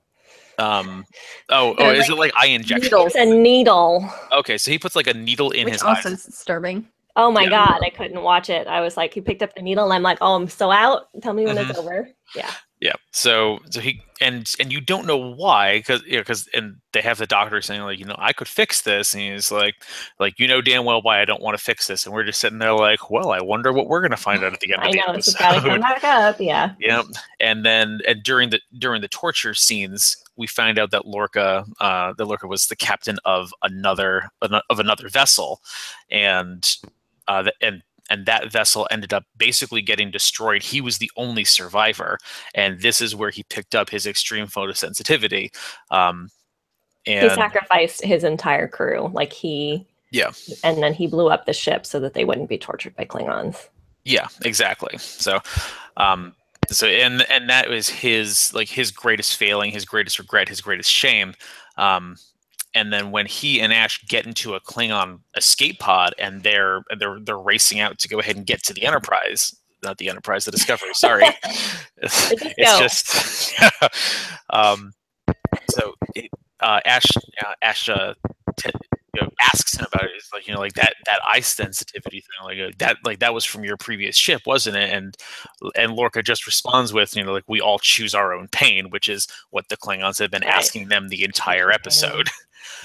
Um, oh, oh, is it like eye injection? It's a needle. Okay, so he puts like a needle in Which his also eye. is disturbing. Oh my yeah. god, I couldn't watch it. I was like, he picked up the needle, and I'm like, oh, I'm so out. Tell me when mm-hmm. it's over. Yeah. Yeah. So so he and and you don't know why because you know because and they have the doctor saying like you know I could fix this and he's like like you know damn well why I don't want to fix this and we're just sitting there like well I wonder what we're gonna find out at the end I of the know, episode. It's gotta come back up. Yeah. Yeah. And then and during the during the torture scenes we find out that Lorca uh, that Lorca was the captain of another of another vessel and uh, and and that vessel ended up basically getting destroyed. He was the only survivor, and this is where he picked up his extreme photosensitivity. Um, and he sacrificed his entire crew, like he, yeah, and then he blew up the ship so that they wouldn't be tortured by Klingons. Yeah, exactly. So, um, so and and that was his like his greatest failing, his greatest regret, his greatest shame. Um, and then when he and Ash get into a Klingon escape pod and they're they're they're racing out to go ahead and get to the Enterprise, not the Enterprise, the Discovery. Sorry, it's just um, so it, uh, Ash uh, Ash uh, t- you know, asks him about it. It's like you know, like that that eye sensitivity thing, like uh, that, like that was from your previous ship, wasn't it? And and Lorca just responds with, you know, like we all choose our own pain, which is what the Klingons have been right. asking them the entire episode.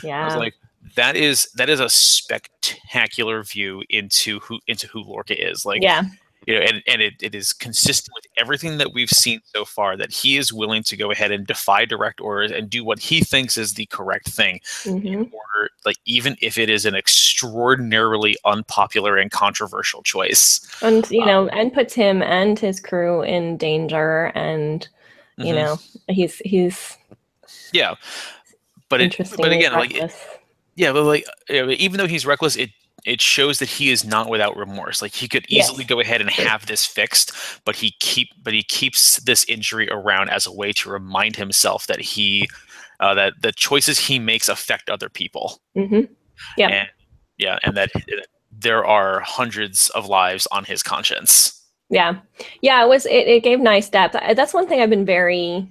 Yeah. I was like, that is that is a spectacular view into who into who Lorca is. Like yeah. You know, and, and it, it is consistent with everything that we've seen so far that he is willing to go ahead and defy direct orders and do what he thinks is the correct thing mm-hmm. in order like even if it is an extraordinarily unpopular and controversial choice. And you um, know, and puts him and his crew in danger and you mm-hmm. know, he's he's yeah but it, but again, like, it, yeah, but like, even though he's reckless, it it shows that he is not without remorse. Like he could easily yes. go ahead and have this fixed, but he keep but he keeps this injury around as a way to remind himself that he uh, that the choices he makes affect other people. Mm-hmm. Yeah, and, yeah, and that there are hundreds of lives on his conscience. Yeah, yeah, it was. It, it gave nice depth. That's one thing I've been very,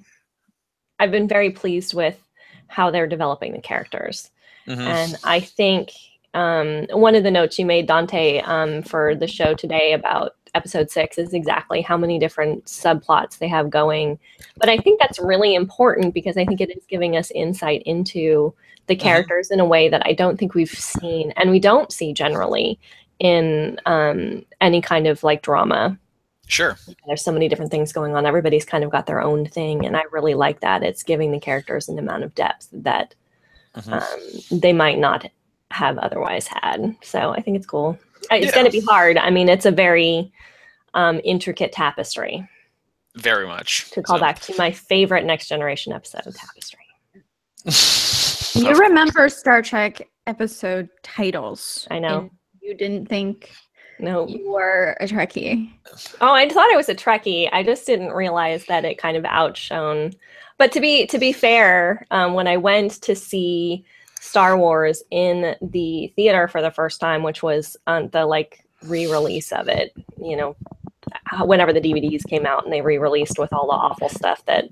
I've been very pleased with how they're developing the characters. Mm-hmm. And I think um, one of the notes you made, Dante, um, for the show today about episode six is exactly how many different subplots they have going. But I think that's really important because I think it is giving us insight into the mm-hmm. characters in a way that I don't think we've seen and we don't see generally in um, any kind of like drama Sure. There's so many different things going on. Everybody's kind of got their own thing. And I really like that. It's giving the characters an amount of depth that mm-hmm. um, they might not have otherwise had. So I think it's cool. It's yeah. going to be hard. I mean, it's a very um, intricate tapestry. Very much. To call so. back to my favorite Next Generation episode, Tapestry. you remember Star Trek episode titles. I know. You didn't think no. You were a Trekkie. Oh, I thought I was a Trekkie. I just didn't realize that it kind of outshone. But to be to be fair, um, when I went to see Star Wars in the theater for the first time, which was on the like re-release of it, you know, whenever the DVDs came out and they re-released with all the awful stuff that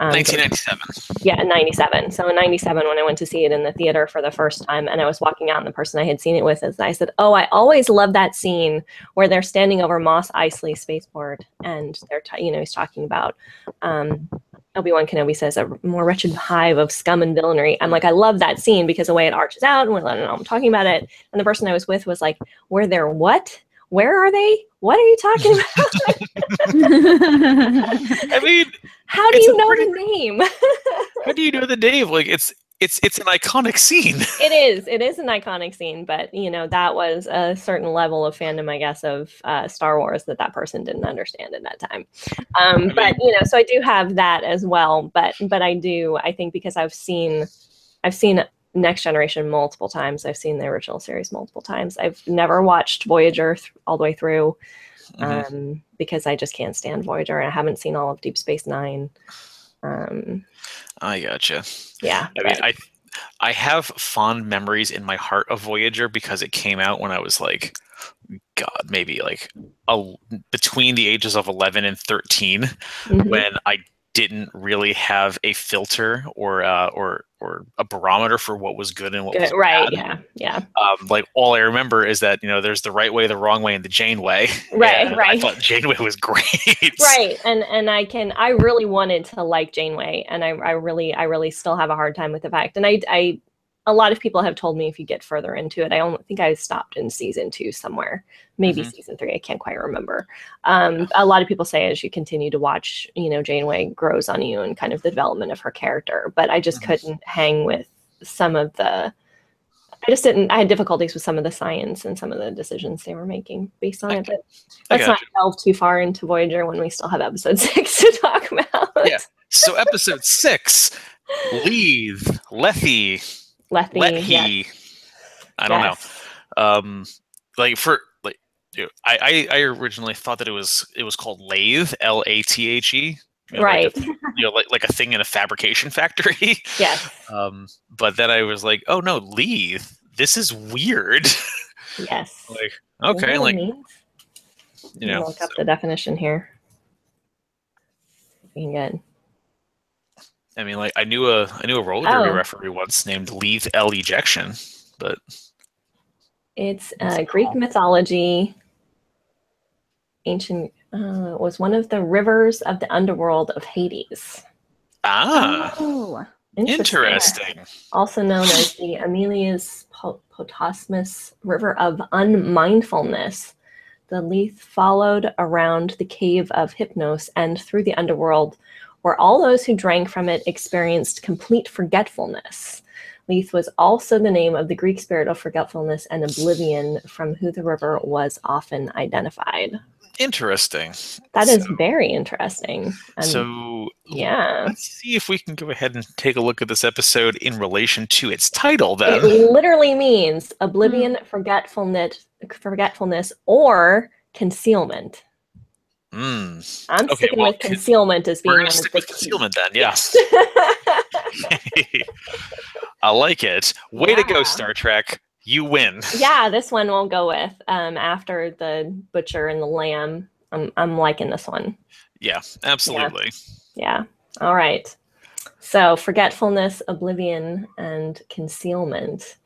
um, 1997. Yeah, 97. So in 97 when I went to see it in the theater for the first time and I was walking out and the person I had seen it with is I said, "Oh, I always love that scene where they're standing over Mos Eisley spaceport and they're t- you know, he's talking about um, Obi-Wan Kenobi says a more wretched hive of scum and villainy. I'm like, I love that scene because the way it arches out and when I'm talking about it. And the person I was with was like, were there what? where are they? What are you talking about? I mean, how do you know pretty, the name? how do you know the name? Like it's it's it's an iconic scene. it is. It is an iconic scene, but you know that was a certain level of fandom, I guess, of uh, Star Wars that that person didn't understand at that time. Um, but you know, so I do have that as well. But but I do. I think because I've seen, I've seen Next Generation multiple times. I've seen the original series multiple times. I've never watched Voyager th- all the way through mm-hmm. um, because I just can't stand Voyager. I haven't seen all of Deep Space Nine. Um, I gotcha. Yeah. I mean, I I have fond memories in my heart of Voyager because it came out when I was like, God, maybe like a, between the ages of 11 and 13, mm-hmm. when I didn't really have a filter or uh, or or a barometer for what was good and what good, was right. Bad. Yeah, yeah. Um, like all I remember is that you know there's the right way, the wrong way, and the Janeway. Right, right. I thought Janeway was great. right, and and I can I really wanted to like Janeway, and I I really I really still have a hard time with the fact, and I I a lot of people have told me if you get further into it, I don't think I stopped in season two somewhere, maybe mm-hmm. season three. I can't quite remember. Um. A lot of people say as you continue to watch, you know, Janeway grows on you and kind of the development of her character. But I just mm-hmm. couldn't hang with some of the. I just didn't. I had difficulties with some of the science and some of the decisions they were making based on I, it. But let's not delve too far into Voyager when we still have episode six to talk about. Yeah. So episode six, Leave, Lethe, Lethe. Lethe. Yes. I don't yes. know. Um, like for like, know, I, I originally thought that it was it was called lathe, L A T H E. You know, right. Like a, you know, like like a thing in a fabrication factory. Yes. Um, but then I was like, oh no, lathe. This is weird. Yes. like okay, like means? you know, look up so. the definition here. Can get I mean, like I knew a I knew a roller derby oh. referee once named Leave L Ejection, but it's uh, Greek mythology. Ancient uh, was one of the rivers of the underworld of Hades. Ah, oh, interesting. interesting. Also known as the Ameles Potamos River of Unmindfulness. The Lethe followed around the cave of Hypnos and through the underworld where all those who drank from it experienced complete forgetfulness. Lethe was also the name of the Greek spirit of forgetfulness and oblivion from who the river was often identified. Interesting. That so, is very interesting. And so, yeah. Let's see if we can go ahead and take a look at this episode in relation to its title, then. It literally means oblivion, hmm. forgetfulness, forgetfulness, or concealment. Mm. I'm okay, sticking well, with concealment as being we're gonna stick with concealment then. Yes. I like it. Way yeah. to go, Star Trek. You win. Yeah, this one we'll go with. Um, after the butcher and the lamb, I'm I'm liking this one. Yeah, absolutely. Yeah. yeah. All right. So forgetfulness, oblivion, and concealment.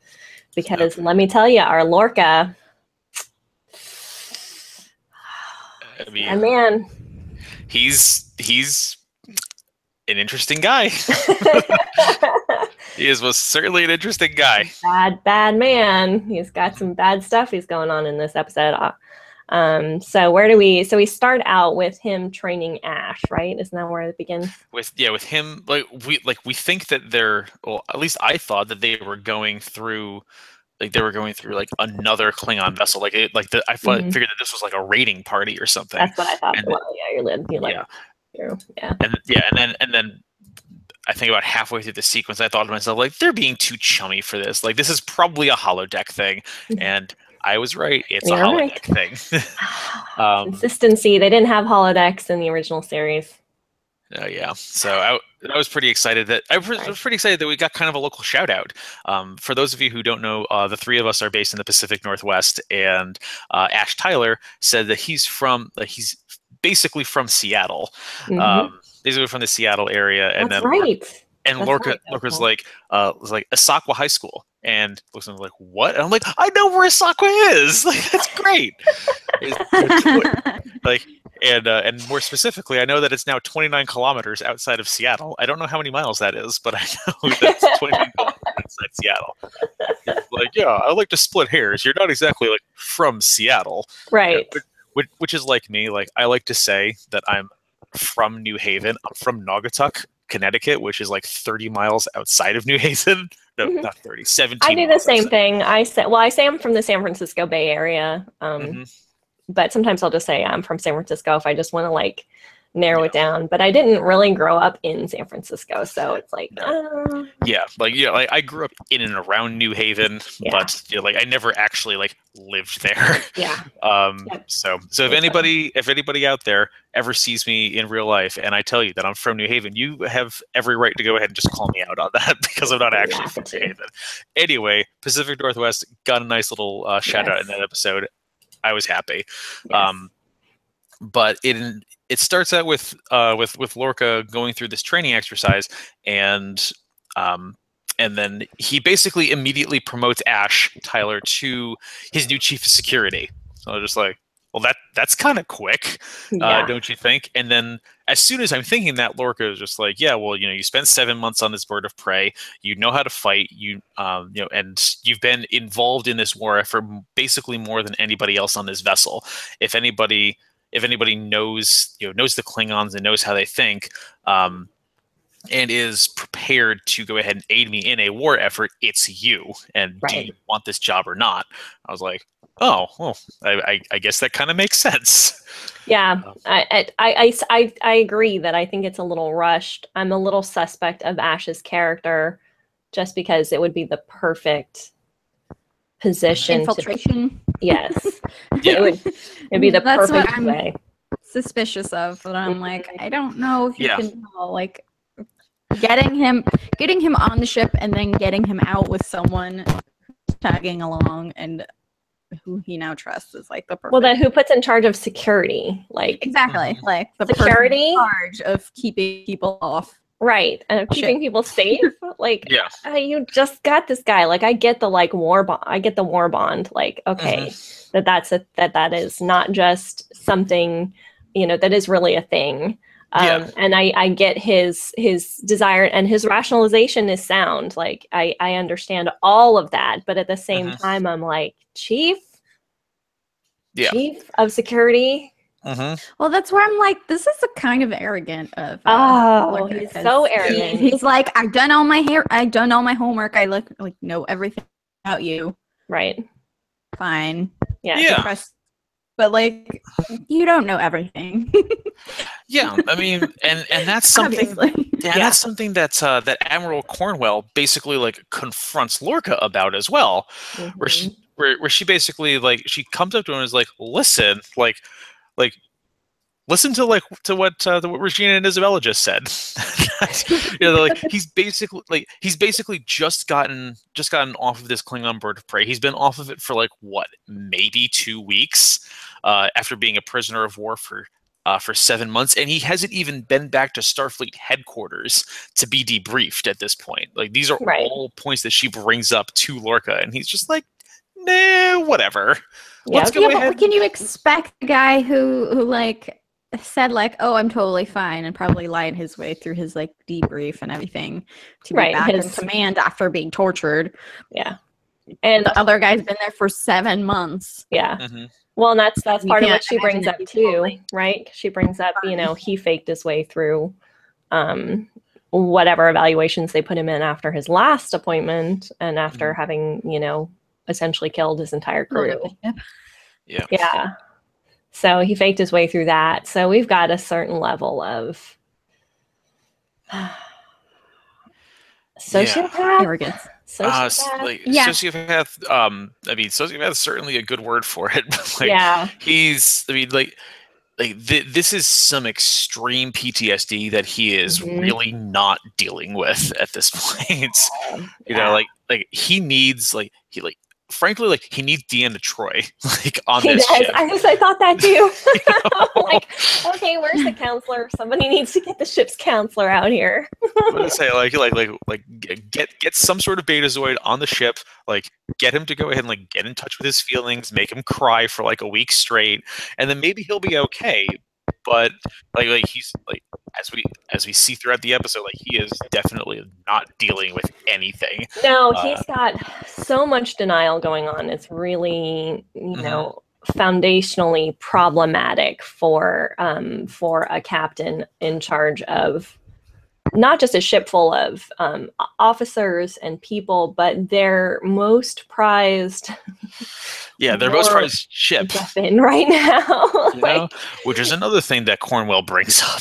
Because let me tell you, our Lorca I mean, and man, he's he's an interesting guy. he is most certainly an interesting guy. Bad, bad man. He's got some bad stuff he's going on in this episode. Uh, um, so where do we? So we start out with him training Ash, right? Isn't that where it begins? With yeah, with him, like we like we think that they're. Well, at least I thought that they were going through like they were going through like another Klingon vessel. Like it, like the, I mm-hmm. figured that this was like a raiding party or something. That's what I thought. And, well, yeah, you're, you're like, yeah, yeah, and yeah, and then and then I think about halfway through the sequence, I thought to myself, like, they're being too chummy for this. Like, this is probably a holodeck thing, mm-hmm. and I was right. It's you're a holodeck right. thing. um, Consistency. They didn't have holodecks in the original series. Uh, yeah. So I, I was pretty excited that I was, I was, pretty excited that we got kind of a local shout out. Um, for those of you who don't know, uh, the three of us are based in the Pacific Northwest, and uh, Ash Tyler said that he's from uh, he's basically from Seattle, mm-hmm. um, basically from the Seattle area, and That's then right. and That's Lorca right. Lorca's like uh, was like Issaquah High School, and looks like what? And I'm like, I know where Issaquah is. Like that's great. like and uh, and more specifically, I know that it's now 29 kilometers outside of Seattle. I don't know how many miles that is, but I know that's 29 kilometers outside Seattle. like, yeah, I like to split hairs. You're not exactly like from Seattle, right? Which, which is like me. Like, I like to say that I'm from New Haven. I'm from Naugatuck, Connecticut, which is like 30 miles outside of New Haven. No, mm-hmm. not 30, 17. I do the same thing. I say, well, I say I'm from the San Francisco Bay Area. Um, mm-hmm but sometimes I'll just say I'm from San Francisco if I just want to like narrow yeah. it down. But I didn't really grow up in San Francisco, so it's like, no. uh... yeah, like yeah, like I grew up in and around New Haven, yeah. but you know, like I never actually like lived there. Yeah. um. Yep. So so if anybody if anybody out there ever sees me in real life and I tell you that I'm from New Haven, you have every right to go ahead and just call me out on that because I'm not actually from New Haven. Anyway, Pacific Northwest got a nice little uh, shout yes. out in that episode. I was happy. Yes. Um, but it it starts out with uh, with with Lorca going through this training exercise, and um, and then he basically immediately promotes Ash Tyler to his new chief of security. So I'm just like, well, that that's kind of quick, uh, yeah. uh, don't you think? And then as soon as I'm thinking that, Lorca is just like, yeah, well, you know, you spent seven months on this bird of prey, you know how to fight, you, um, you know, and you've been involved in this war effort basically more than anybody else on this vessel. If anybody if anybody knows you know knows the Klingons and knows how they think, um, and is prepared to go ahead and aid me in a war effort, it's you. And right. do you want this job or not? I was like, oh, well, I, I, I guess that kind of makes sense. Yeah, um, I, I, I, I agree that I think it's a little rushed. I'm a little suspect of Ash's character just because it would be the perfect position infiltration. To, yes, yeah. it would it'd be the That's perfect what way. Suspicious of, but I'm like, mm-hmm. I don't know if you yeah. can tell, like getting him getting him on the ship and then getting him out with someone tagging along and who he now trusts is like the perfect. Well, then who puts in charge of security? Like exactly, like the security charge of keeping people off right and keeping Shit. people safe like yeah uh, you just got this guy like i get the like war bond i get the war bond like okay mm-hmm. that that's a that that is not just something you know that is really a thing um, yeah. and I, I get his his desire and his rationalization is sound like i i understand all of that but at the same mm-hmm. time i'm like chief yeah. chief of security uh-huh. Well, that's where I'm like, this is a kind of arrogant of. Uh, oh, he's so arrogant. He, he's like, I've done all my hair, I've done all my homework. I look like know everything about you. Right. Fine. Yeah. yeah. but like, you don't know everything. yeah, I mean, and and that's something. Yeah, yeah, that's something that uh, that Admiral Cornwell basically like confronts Lorca about as well, mm-hmm. where she where, where she basically like she comes up to him and is like, listen, like like listen to like to what uh, what Regina and Isabella just said. you know, like he's basically like he's basically just gotten just gotten off of this Klingon bird of prey. He's been off of it for like what maybe two weeks uh, after being a prisoner of war for. Uh, for seven months, and he hasn't even been back to Starfleet headquarters to be debriefed at this point. Like these are right. all points that she brings up to Lorca, and he's just like, "Nah, whatever." Let's yeah, go yeah, but can you expect a guy who who like said like, "Oh, I'm totally fine," and probably lied his way through his like debrief and everything to right, be back his, in command after being tortured? Yeah, and the other guy's been there for seven months. Yeah. Mm-hmm. Well, and that's that's part of what she brings up too, right? She brings up, you know, he faked his way through um, whatever evaluations they put him in after his last appointment and after mm-hmm. having, you know, essentially killed his entire crew. Yeah. Yeah. So he faked his way through that. So we've got a certain level of sociopath yeah. arrogance. Sociopath. Uh, like, yeah. Sociopath. Um, I mean, sociopath is certainly a good word for it. like, yeah. He's. I mean, like, like th- this is some extreme PTSD that he is mm-hmm. really not dealing with at this point. you yeah. know, like, like he needs like he like frankly, like he needs Deanna Troi, like on he this does. ship. I, was, I thought that too. like, okay, where's the counselor? Somebody needs to get the ship's counselor out here. I'm gonna say like, like, like, like, get get some sort of Betazoid on the ship. Like, get him to go ahead and like get in touch with his feelings, make him cry for like a week straight, and then maybe he'll be okay but like like he's like as we as we see throughout the episode, like he is definitely not dealing with anything. No, uh, he's got so much denial going on. It's really you mm-hmm. know foundationally problematic for um, for a captain in charge of not just a ship full of um, officers and people, but their most prized Yeah, they're both trying to ship right now. you know, which is another thing that Cornwell brings up.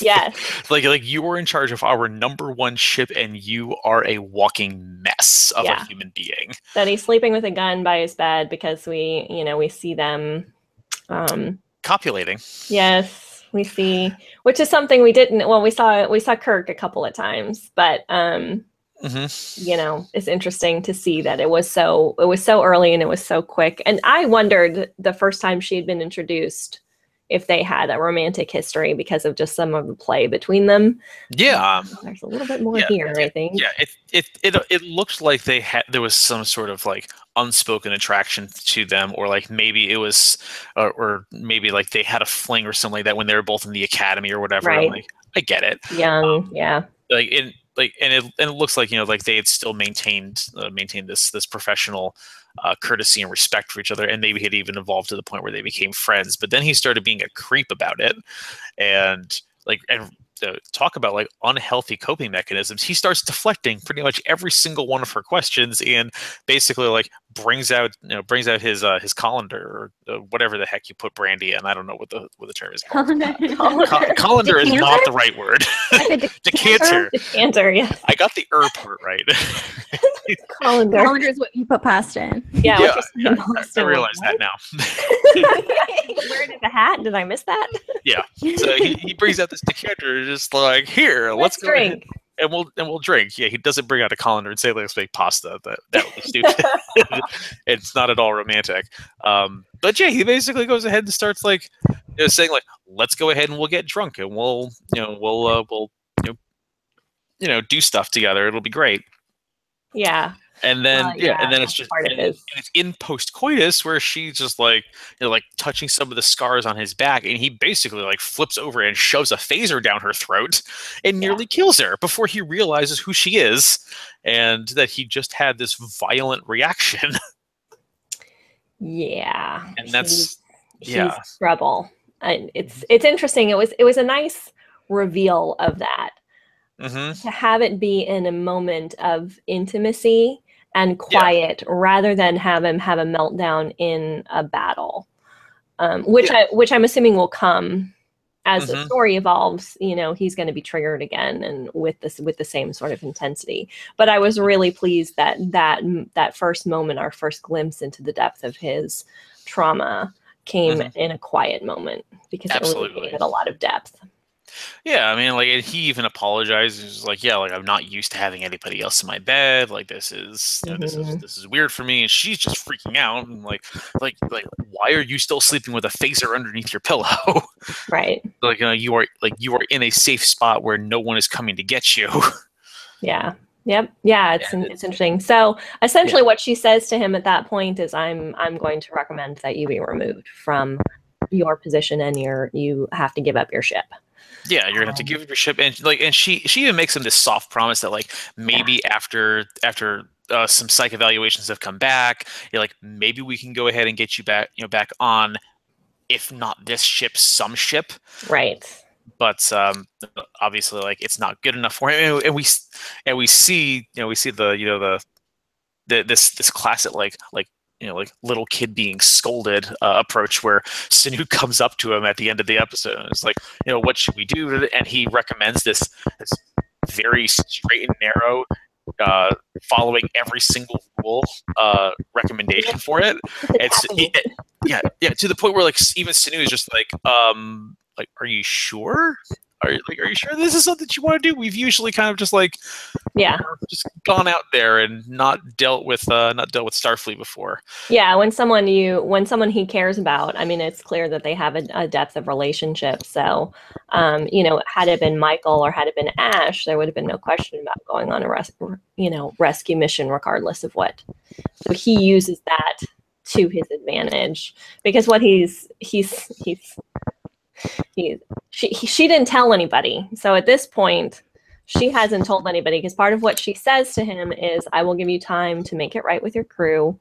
yes. like like you are in charge of our number one ship, and you are a walking mess of Yeah. a human being. That he's sleeping with a gun by his bed because we, you know, we see them. Um, Copulating. yes, we see, which is something we didn't. Well, we saw we saw Kirk a couple of times, but um, hmm you know, it's interesting to see that it was so it was so early and it was so quick. And I wondered the first time she had been introduced if they had a romantic history because of just some of the play between them. Yeah. There's a little bit more Yeah, here, I think. Yeah, it it it it looked like they had there was some sort of like unspoken attraction to them, or like maybe it was, or, or maybe like they had a fling or something like that when they were both in the academy or whatever. I'm Right. like, I get it. Young, yeah. Like it, like and it and it looks like you know like they had still maintained uh, maintained this this professional uh, courtesy and respect for each other, and maybe had even evolved to the point where they became friends. But then he started being a creep about it, and like and uh, talk about like unhealthy coping mechanisms. He starts deflecting pretty much every single one of her questions, and basically like brings out you know brings out his uh, his colander or uh, whatever the heck you put brandy in. I don't know what the what the term is called. Co- colander is not the right word. Decanter. Decanter, yes. I got the er part right. Colander. Calendar is what you put pasta in. Yeah, yeah, yeah, you're I, I realize that now. Where did the hat? Did I miss that? Yeah. So he, he brings out this decanter, just like here, let's, Let's go ahead drink. And we'll and we'll drink. Yeah, he doesn't bring out a colander and say let's make pasta. That that would be stupid. it's not at all romantic. Um, but yeah, he basically goes ahead and starts like you know, saying like let's go ahead and we'll get drunk and we'll you know we'll uh, we'll you know you know do stuff together. It'll be great. Yeah. And then Well, yeah, and then it's just and, it it's in post coitus where she's just like you know like touching some of the scars on his back, and he basically like flips over and shoves a phaser down her throat and Yeah. nearly kills her before he realizes who she is and that he just had this violent reaction. Yeah. and that's yeah. rebel. And it's it's interesting. It was it was a nice reveal of that. hmm to have it be in a moment of intimacy and quiet rather than have him have a meltdown in a battle um, which i which i'm assuming will come as the Mhm. story evolves you know he's going to be triggered again and with this with the same sort of intensity but i was really pleased that that that first moment our first glimpse into the depth of his trauma came Mhm. in a quiet moment because it really Absolutely. gave it a lot of depth Yeah, I mean, like, he even apologizes. He's like, "Yeah, like I'm not used to having anybody else in my bed. Like, this is, you know, this is Mhm. this is weird for me." And she's just freaking out and like, like, like, why are you still sleeping with a phaser underneath your pillow? right like, you know, you are like you are in a safe spot where no one is coming to get you. Yeah. Yep. Yeah, it's And it's, it's- interesting. So essentially, what she says to him at that point is, "I'm I'm going to recommend that you be removed from your position, and you're you have to give up your ship." Yeah, you're gonna have to Um, give up your ship, and like, and she she even makes him this soft promise that like maybe after after. Uh, some psych evaluations have come back. You're like, maybe we can go ahead and get you back, you know, back on, if not this ship, some ship. Right. but um, obviously like it's not good enough for him and, and we and we see you know we see the you know the, the this this classic like like you know like little kid being scolded uh, approach where Saru comes up to him at the end of the episode and it's like you know what should we do? And he recommends this this very straight and narrow uh, following every single rule uh, recommendation for it. It's it, yeah yeah to the point where like even Saru is just like um like are you sure? Are like are you sure this is something you want to do? We've usually kind of just like Yeah. just gone out there and not dealt with uh not dealt with Starfleet before Yeah. When someone you when someone he cares about, I mean, it's clear that they have a, a depth of relationship. So, um, you know, had it been Michael or had it been Ash, there would have been no question about going on a res- you know rescue mission, regardless of what. So he uses that to his advantage because what he's he's he's he she he, she didn't tell anybody. So at this point, she hasn't told anybody because part of what she says to him is, "I will give you time to make it right with your crew."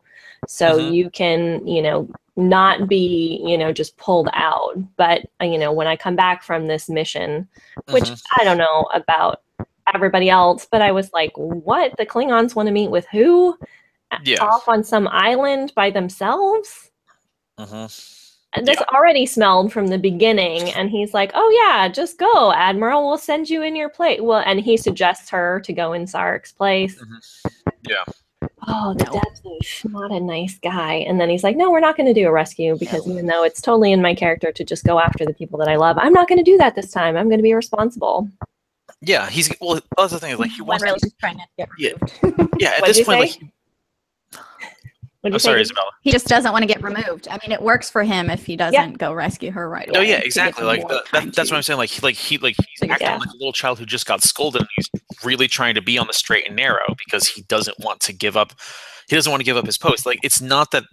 so Mhm. you can you know not be you know just pulled out but uh, you know when i come back from this mission which Mhm. i don't know about everybody else but i was like what the klingons want to meet with who yeah. off on some island by themselves. hmm And this Yeah. already smelled from the beginning, and he's like, "Oh yeah, just go, Admiral. We'll send you in your place." Well, and he suggests her to go in Sarek's place. Mhm. Yeah. Oh, the No. Death not a nice guy. And then he's like, "No, we're not going to do a rescue because even though it's totally in my character to just go after the people that I love, I'm not going to do that this time. I'm going to be responsible." Yeah, he's well. That's the thing is like he When wants. really To, trying to get Yeah. yeah, at this you point, like, he- What'd you I'm oh, sorry, Gabe? Isabella. he just doesn't want to get removed. I mean, it works for him if he doesn't go rescue her right oh, away. Oh yeah, exactly. Like the, that, that's what I'm saying. Like he, like he, like he's Yeah. acting like a little child who just got scolded, and he's really trying to be on the straight and narrow because he doesn't want to give up. He doesn't want to give up his post. Like it's not that.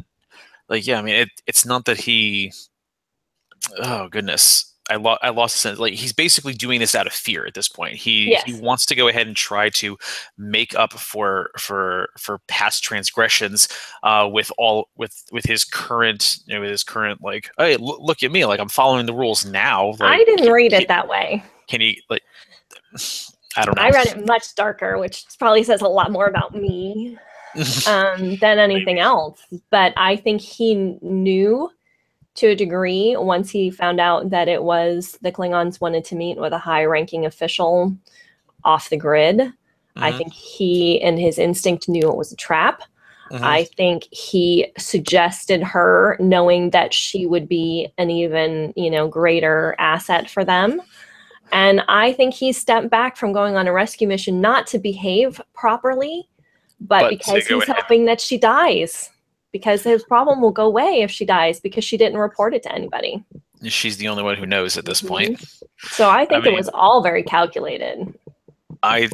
Like yeah, I mean, it, it's not that he. Oh goodness, I lost. I lost a sense. Like he's basically doing this out of fear at this point. He he wants to go ahead and try to make up for for for past transgressions uh, with all with with his current you know, with his current like hey l- look at me like I'm following the rules now. Like, I didn't read can- it that way. Can he like? I don't know. I read it much darker, which probably says a lot more about me um, than anything else. But I think he knew to a degree once he found out that it was the Klingons wanted to meet with a high ranking official off the grid. I Mhm, think he, and his instinct, knew it was a trap. mhm. I think he suggested her knowing that she would be an even, you know, greater asset for them. And I think he stepped back from going on a rescue mission not to behave properly, but, But because go he's ahead. hoping that she dies. Because his problem will go away if she dies because she didn't report it to anybody. She's the only one who knows at this Mhm. point. So I think mean- it was all very calculated. I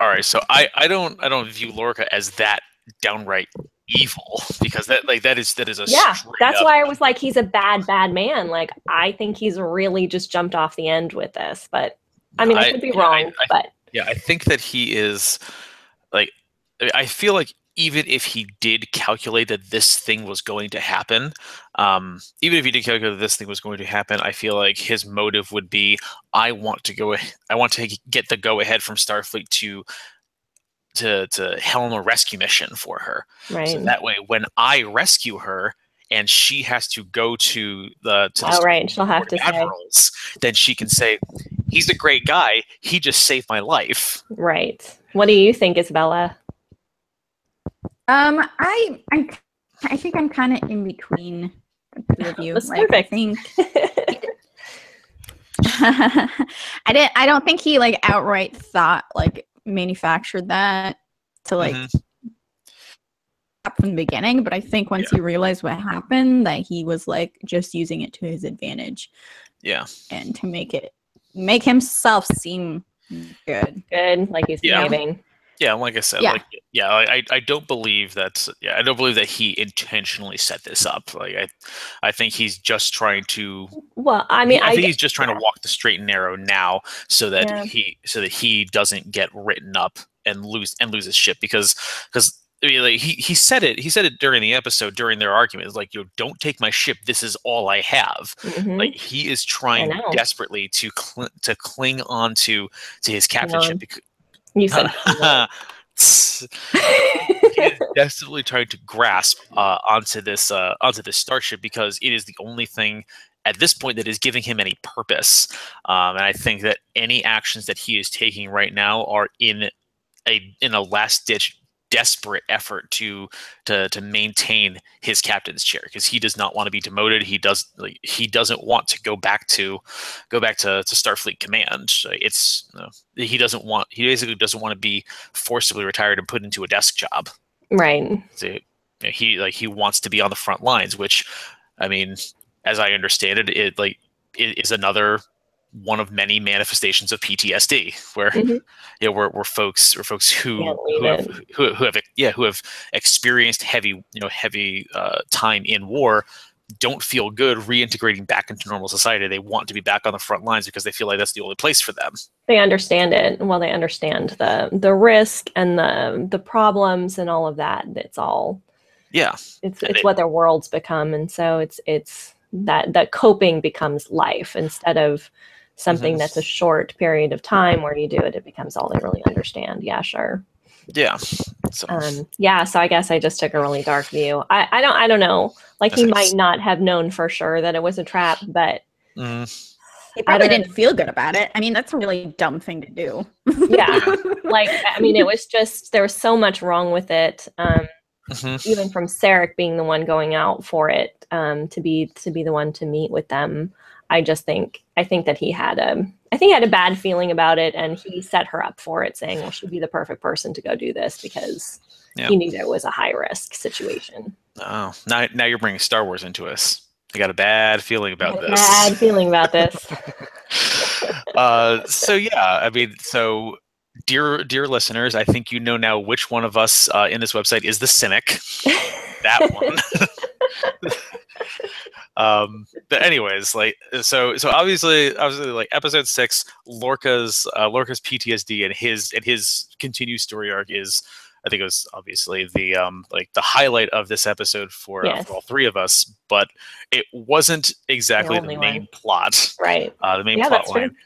all right. So I I don't I don't view Lorca as that downright evil because that like that is that is a Yeah, that's up- why I was like, he's a bad, bad man. Like, I think he's really just jumped off the end with this. But I mean, I, could be yeah, I- wrong, I- but Yeah, I think that he is like I- I feel like even if he did calculate that this thing was going to happen, um, even if he did calculate that this thing was going to happen, I feel like his motive would be I want to go I want to get the go ahead from Starfleet to to to helm a rescue mission for her. right. So that way when I rescue her and she has to go to the to the oh, right. She'll have to of say, admirals, then she can say, "He's a great guy. He just saved my life." right. What do you think, Isabella? Um, I, I, I think I'm kind of in between the two of you. That's like, I perfect. think I didn't. I don't think he like outright thought like manufactured that to like Mhm. stop from the beginning. But I think once he realized what happened, that he was like just using it to his advantage Yeah, and to make it make himself seem good. Good, like he's Yeah. behaving. Yeah. Like I said, Yeah. like yeah, I I- don't believe that. Yeah, I don't believe that he intentionally set this up. Like I, I think he's just trying to. Well, I mean, I, I, think he's just trying to walk the straight and narrow now, so that Yeah. he so that he doesn't get written up and lose and lose his ship because because. I mean, like, he, he said it. He said it during the episode, during their argument. It's like, you don't take my ship. This is all I have. Mhm. like he is trying desperately to cl- to cling on to to his captainship because you said he is desperately trying to grasp uh, onto this uh, onto this starship because it is the only thing at this point that is giving him any purpose. Um, and i think that any actions that he is taking right now are in a in a last ditch desperate effort to to to maintain his captain's chair because he does not want to be demoted. He does like, he doesn't want to go back to go back to, to starfleet command. It's you know, he doesn't want he basically doesn't want to be forcibly retired and put into a desk job. Right. so, you know, he like he wants to be on the front lines which i mean as i understand it it like it is another one of many manifestations of PTSD, where Mhm. you know, where, where folks, where folks who who have, who, who have yeah who have experienced heavy you know heavy uh, time in war don't feel good reintegrating back into normal society. They want to be back on the front lines because they feel like that's the only place for them. They understand it. Well, they understand the the risk and the the problems and all of that. It's all Yeah, it's And it's it- what their worlds become, and so it's it's that that coping becomes life instead of something that's a short period of time where you do it. It becomes all they really understand. Yeah, sure. Yeah. So. Um, yeah. So I guess I just took a really dark view. I, I don't. I don't know. Like he might not have known for sure that it was a trap, but. Mm. He probably didn't feel good about it. I mean, that's a really dumb thing to do. yeah. Like, I mean, it was just, there was so much wrong with it. Um, mm-hmm. Even from Sarek being the one going out for it, um, to be, to be the one to meet with them. I just think, I think that he had a, I think he had a bad feeling about it and he set her up for it saying, well, she'd be the perfect person to go do this because he knew that it was a high risk situation. Oh, now, now you're bringing Star Wars into us. I got a bad feeling about this. Bad feeling about this. uh, so yeah, I mean, so dear dear listeners, I think you know now which one of us uh, in this website is the cynic. that one. Um but anyways like so so obviously obviously like episode six lorca's uh lorca's ptsd and his and his continued story arc is I think it was obviously the um, like the highlight of this episode for, yes. uh, for all three of us, but it wasn't exactly the, the main one. plot. Right. Uh, the main yeah, plot line.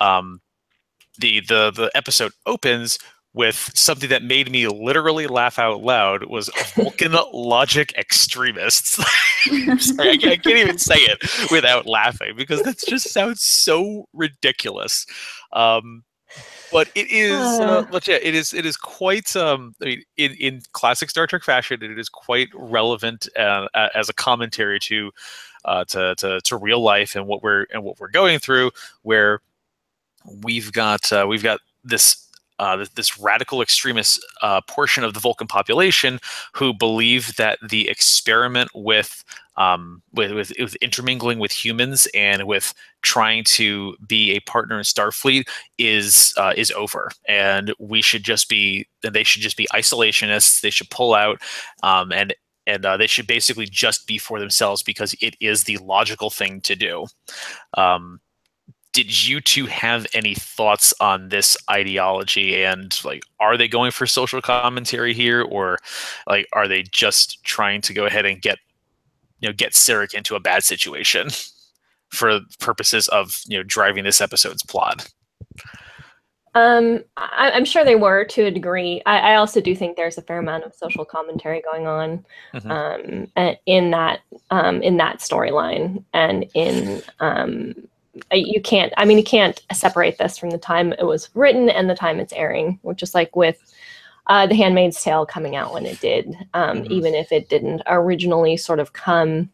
Um, the the the episode opens with something that made me literally laugh out loud was Vulcan logic extremists. Sorry, I, can't even say it without laughing because that just sounds so ridiculous. Um, but it is uh, uh, yeah, it is it is quite um I mean, in in classic Star Trek fashion it is quite relevant uh, as a commentary to uh to, to to real life and what we're and what we're going through where we've got uh, we've got this uh, this, radical extremist uh, portion of the Vulcan population who believe that the experiment with um, with, with, with intermingling with humans and with trying to be a partner in Starfleet is uh, is over, and we should just be they should just be isolationists. They should pull out, um, and and uh, they should basically just be for themselves because it is the logical thing to do. Um, did you two have any thoughts on this ideology and like are they going for social commentary here or like are they just trying to go ahead and get you know get Sarek into a bad situation for purposes of you know driving this episode's plot. Um, I, am sure they were to a degree. I, I, also do think there's a fair amount of social commentary going on mm-hmm. um, in that um, in that storyline and in um, you can't. I mean, you can't separate this from the time it was written and the time it's airing, which is like with uh, The Handmaid's Tale coming out when it did, um, mm-hmm. even if it didn't originally sort of come,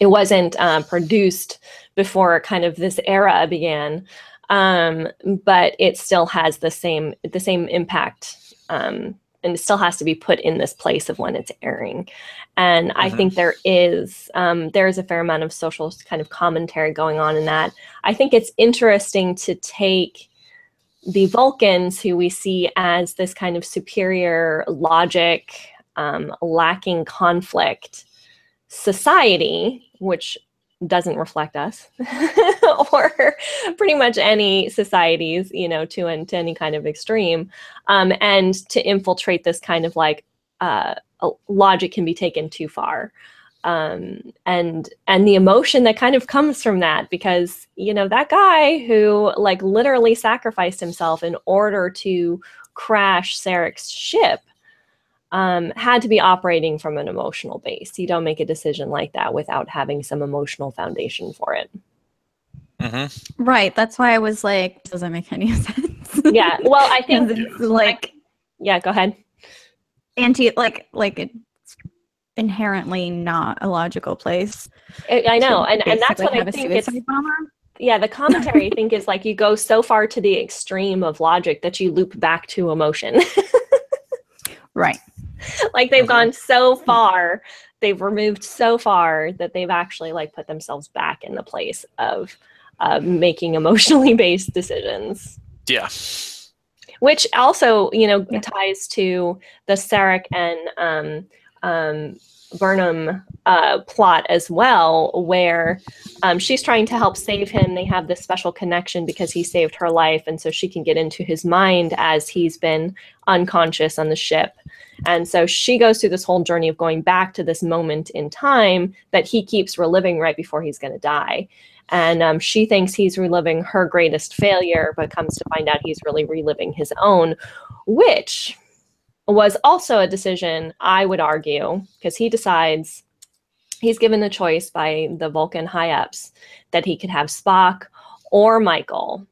it wasn't uh, produced before kind of this era began, um, but it still has the same the same impact. Um, and it still has to be put in this place of when it's airing. And mm-hmm. I think there is um, there is a fair amount of social kind of commentary going on in that. I think it's interesting to take the Vulcans, who we see as this kind of superior logic, um, lacking conflict society, which doesn't reflect us or pretty much any societies, you know, to, an, to any kind of extreme, um, and to infiltrate this kind of like uh, logic can be taken too far. Um, and and the emotion that kind of comes from that because you know that guy who like literally sacrificed himself in order to crash Sarek's ship um, had to be operating from an emotional base. You don't make a decision like that without having some emotional foundation for it. Mm-hmm. Right. That's why I was like, does that make any sense? yeah. Well, I think like, yeah. Go ahead. Anti like like it's inherently not a logical place. I, I know, and, and that's what I think it's. Bomber. Yeah, the commentary I think is like you go so far to the extreme of logic that you loop back to emotion. right. Like they've gone so far, they've removed so far that they've actually like put themselves back in the place of uh, making emotionally based decisions. Yeah which also you know yeah. ties to the Sarek and um, um, Burnham uh, plot as well, where um, she's trying to help save him. They have this special connection because he saved her life, and so she can get into his mind as he's been unconscious on the ship. And so she goes through this whole journey of going back to this moment in time that he keeps reliving right before he's going to die. And um, she thinks he's reliving her greatest failure, but comes to find out he's really reliving his own, which was also a decision I would argue because he decides he's given the choice by the Vulcan high ups that he could have Spock or Michael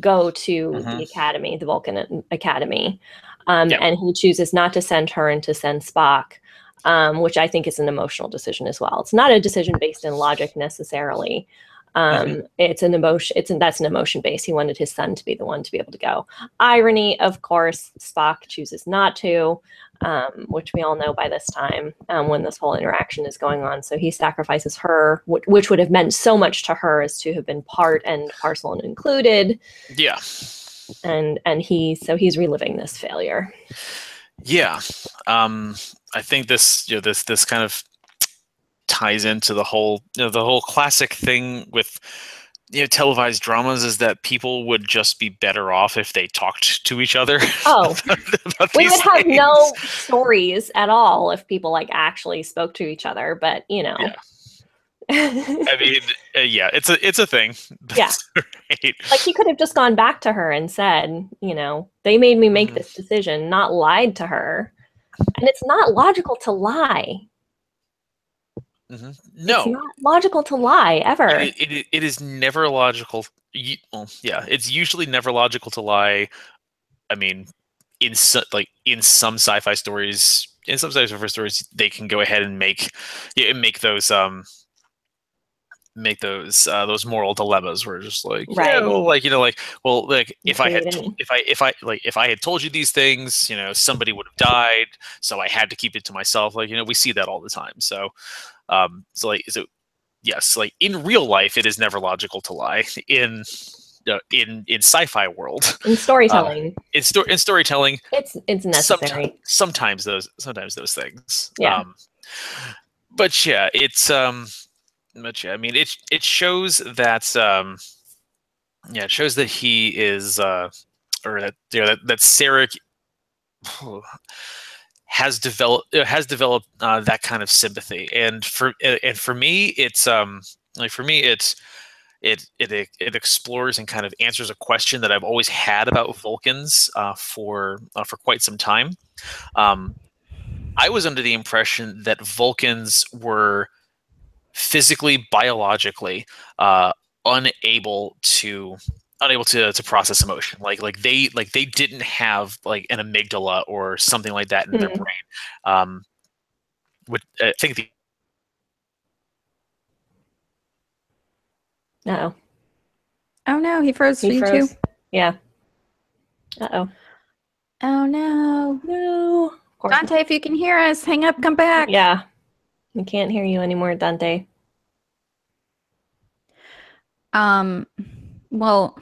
go to Mhm. the academy, the Vulcan Academy, um, and he chooses not to send her and to send Spock. Um, which I think is an emotional decision as well. It's not a decision based in logic necessarily. Um, It's an emotion. It's an, that's an emotion based. He wanted his son to be the one to be able to go. Irony, of course, Spock chooses not to, um, which we all know by this time um, when this whole interaction is going on. So he sacrifices her, which, which would have meant so much to her as to have been part and parcel and included. Yeah. And and he so he's reliving this failure. Yeah. Um, I think this, you know, this this kind of ties into the whole, you know, the whole classic thing with you know televised dramas is that people would just be better off if they talked to each other. Oh, about we these would have things. no stories at all if people like actually spoke to each other. But you know. Yeah. I mean, uh, yeah, it's a it's a thing. Yeah. Right. like he could have just gone back to her and said, you know, they made me make Mhm. this decision, not lied to her. And it's not logical to lie. Mhm. It's No, not logical to lie ever. it, it, it is never logical. Well, yeah, it's usually never logical to lie. I mean, in so, like in some sci-fi stories, in some sci-fi stories, they can go ahead and make yeah, and make those um make those uh, those moral dilemmas where it's just like Right. yeah, well, like you know like well like if I had to- if I if I like if I had told you these things you know somebody would have died so I had to keep it to myself like you know we see that all the time so um so like is it yes like in real life it is never logical to lie in uh, in in sci-fi world In storytelling, in, sto- in storytelling it's it's necessary. sometimes those sometimes those things Yeah. um, but yeah it's um yeah i mean it it shows that um yeah it shows that he is uh or that you know that, that Sarek has developed uh, has developed uh, that kind of sympathy and for and for me it's um like for me it's it it it explores and kind of answers a question that I've always had about Vulcans uh, for uh, for quite some time. Um, I was under the impression that Vulcans were physically, biologically uh, unable to unable to, to process emotion. Like like they like they didn't have like an amygdala or something like that in their Mhm. brain. Um, would I think the No, Oh no, he froze for he you froze. too. Yeah. Uh oh. Oh no. No. Dante, if you can hear us, hang up, come back. Yeah. We can't hear you anymore, Dante. Um, well,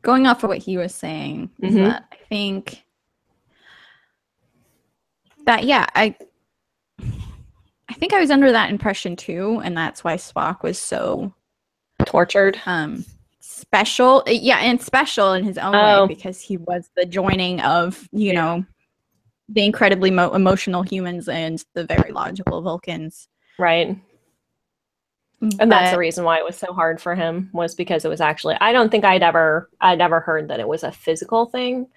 going off of what he was saying, is Mhm. that I think that yeah, I I think I was under that impression too, and that's why Spock was so Tortured. um special. Yeah, and special in his own Oh. way because he was the joining of you know the incredibly mo- emotional humans and the very logical Vulcans. Right. And that's the reason why it was so hard for him was because it was actually I don't think I'd ever I'd ever heard that it was a physical thing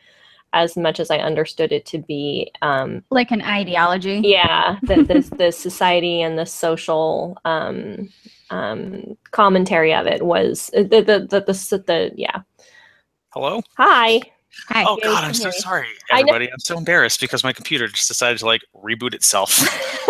as much as I understood it to be um like an ideology. yeah, that this the society and the social um um commentary of it was uh, the the the, the, the yeah. hello. Hi. Hi. Oh God, I'm so sorry, everybody. I'm so embarrassed because my computer just decided to like reboot itself.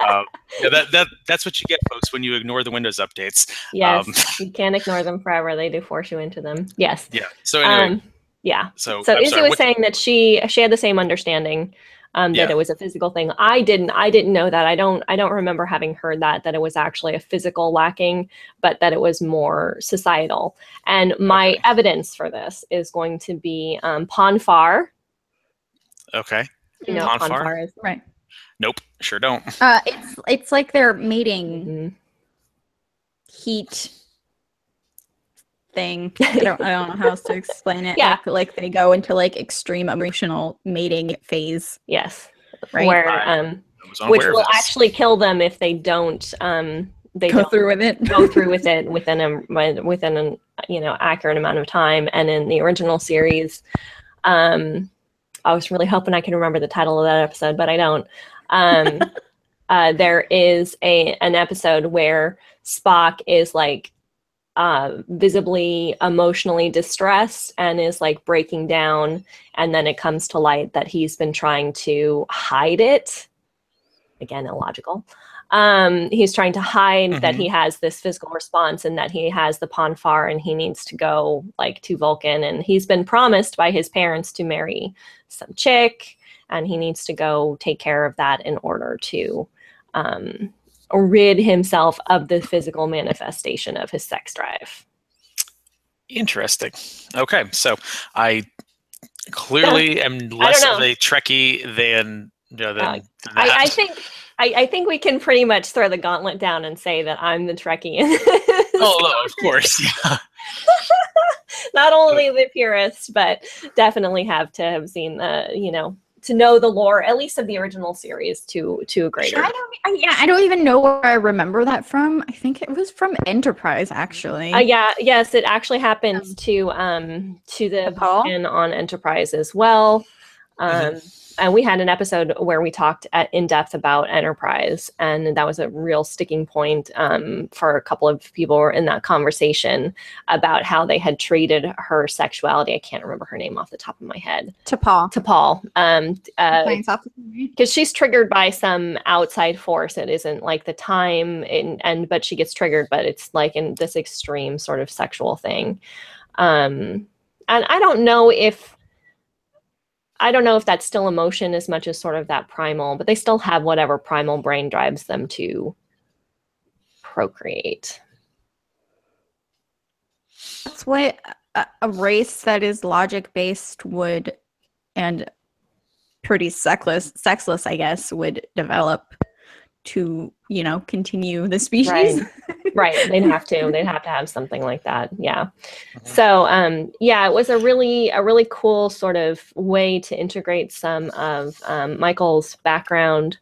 um, yeah, that that that's what you get, folks, when you ignore the Windows updates. yes, Um, you can't ignore them forever. They do force you into them. Yes. Yeah. So anyway, Um yeah. so So Izzy was what- saying that she she had the same understanding um, that Yeah. it was a physical thing. I didn't. I didn't know that. I don't. I don't remember having heard that that it was actually a physical lacking, but that it was more societal. And my Okay. evidence for this is going to be um, Pon farr. okay. You know, Pon farr? Ponfar is. Right. Nope. Sure don't. Uh, it's it's like they're mating Mhm. heat thing. I don't I don't know how else to explain it. Yeah. Like, like they go into like extreme emotional mating phase, Yes, right? where Right. um, which will actually kill them if they don't. Um, they go don't through with it. go through with it within a within an you know accurate amount of time and in the original series um I was really hoping I could remember the title of that episode, but I don't. Um, uh, there is a an episode where Spock is like uh, visibly emotionally distressed and is like breaking down, and then it comes to light that he's been trying to hide it. Again, illogical. Um, he's trying to hide mm-hmm. that he has this physical response and that he has the Pon farr and he needs to go like to Vulcan. And he's been promised by his parents to marry some chick, and he needs to go take care of that in order to um, rid himself of the physical manifestation of his sex drive. Interesting. Okay, so I clearly am less of a Trekkie than you know, than uh, I, I, think I, I, think we can pretty much throw the gauntlet down and say that I'm the Trekkie. oh, no, of course, yeah. Not only the purist, but definitely have to have seen the you know to know the lore, at least of the original series, to to a greater. I don't, I, yeah, I don't even know where I remember that from. I think it was from Enterprise, actually. Uh, yeah, yes, it actually happens um, to um to the Vulcan on Enterprise as well. Mm-hmm. Um, and we had an episode where we talked at, in depth about enterprise and that was a real sticking point um, for a couple of people in that conversation about how they had treated her sexuality. I can't remember her name off the top of my head. T'Pol. T'Pol. Um because uh, she's triggered by some outside force. It isn't like the time in, and but she gets triggered but it's like in this extreme sort of sexual thing. Um and i don't know if I don't know if that's still emotion as much as sort of that primal, but they still have whatever primal brain drives them to procreate. That's what a, race that is logic based would and pretty sexless, sexless, I guess, would develop to, you know, continue the species. Right. right. They'd have to. They'd have to have something like that. Yeah. Mm-hmm. So um yeah, it was a really a really cool sort of way to integrate some of um, Michael's background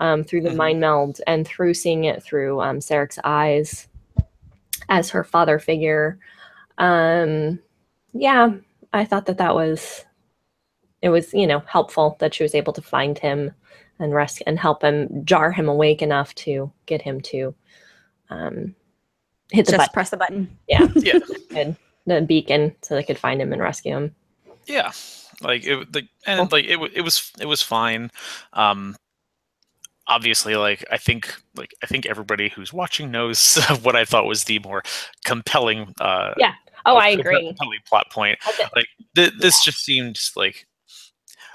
um, through the mm-hmm. mind meld and through seeing it through um, Sarek's eyes as her father figure. Um, yeah, I thought that that was it was you know helpful that she was able to find him and rescue and help him jar him awake enough to get him to um, hit the Just button. press the button. Yeah, yeah, and the beacon so they could find him and rescue him. Yeah, like it, like and cool. like it, it was it was fine. Um, obviously like i think like i think everybody who's watching knows what i thought was the more compelling uh yeah oh i agree plot point okay. like th- this just seemed like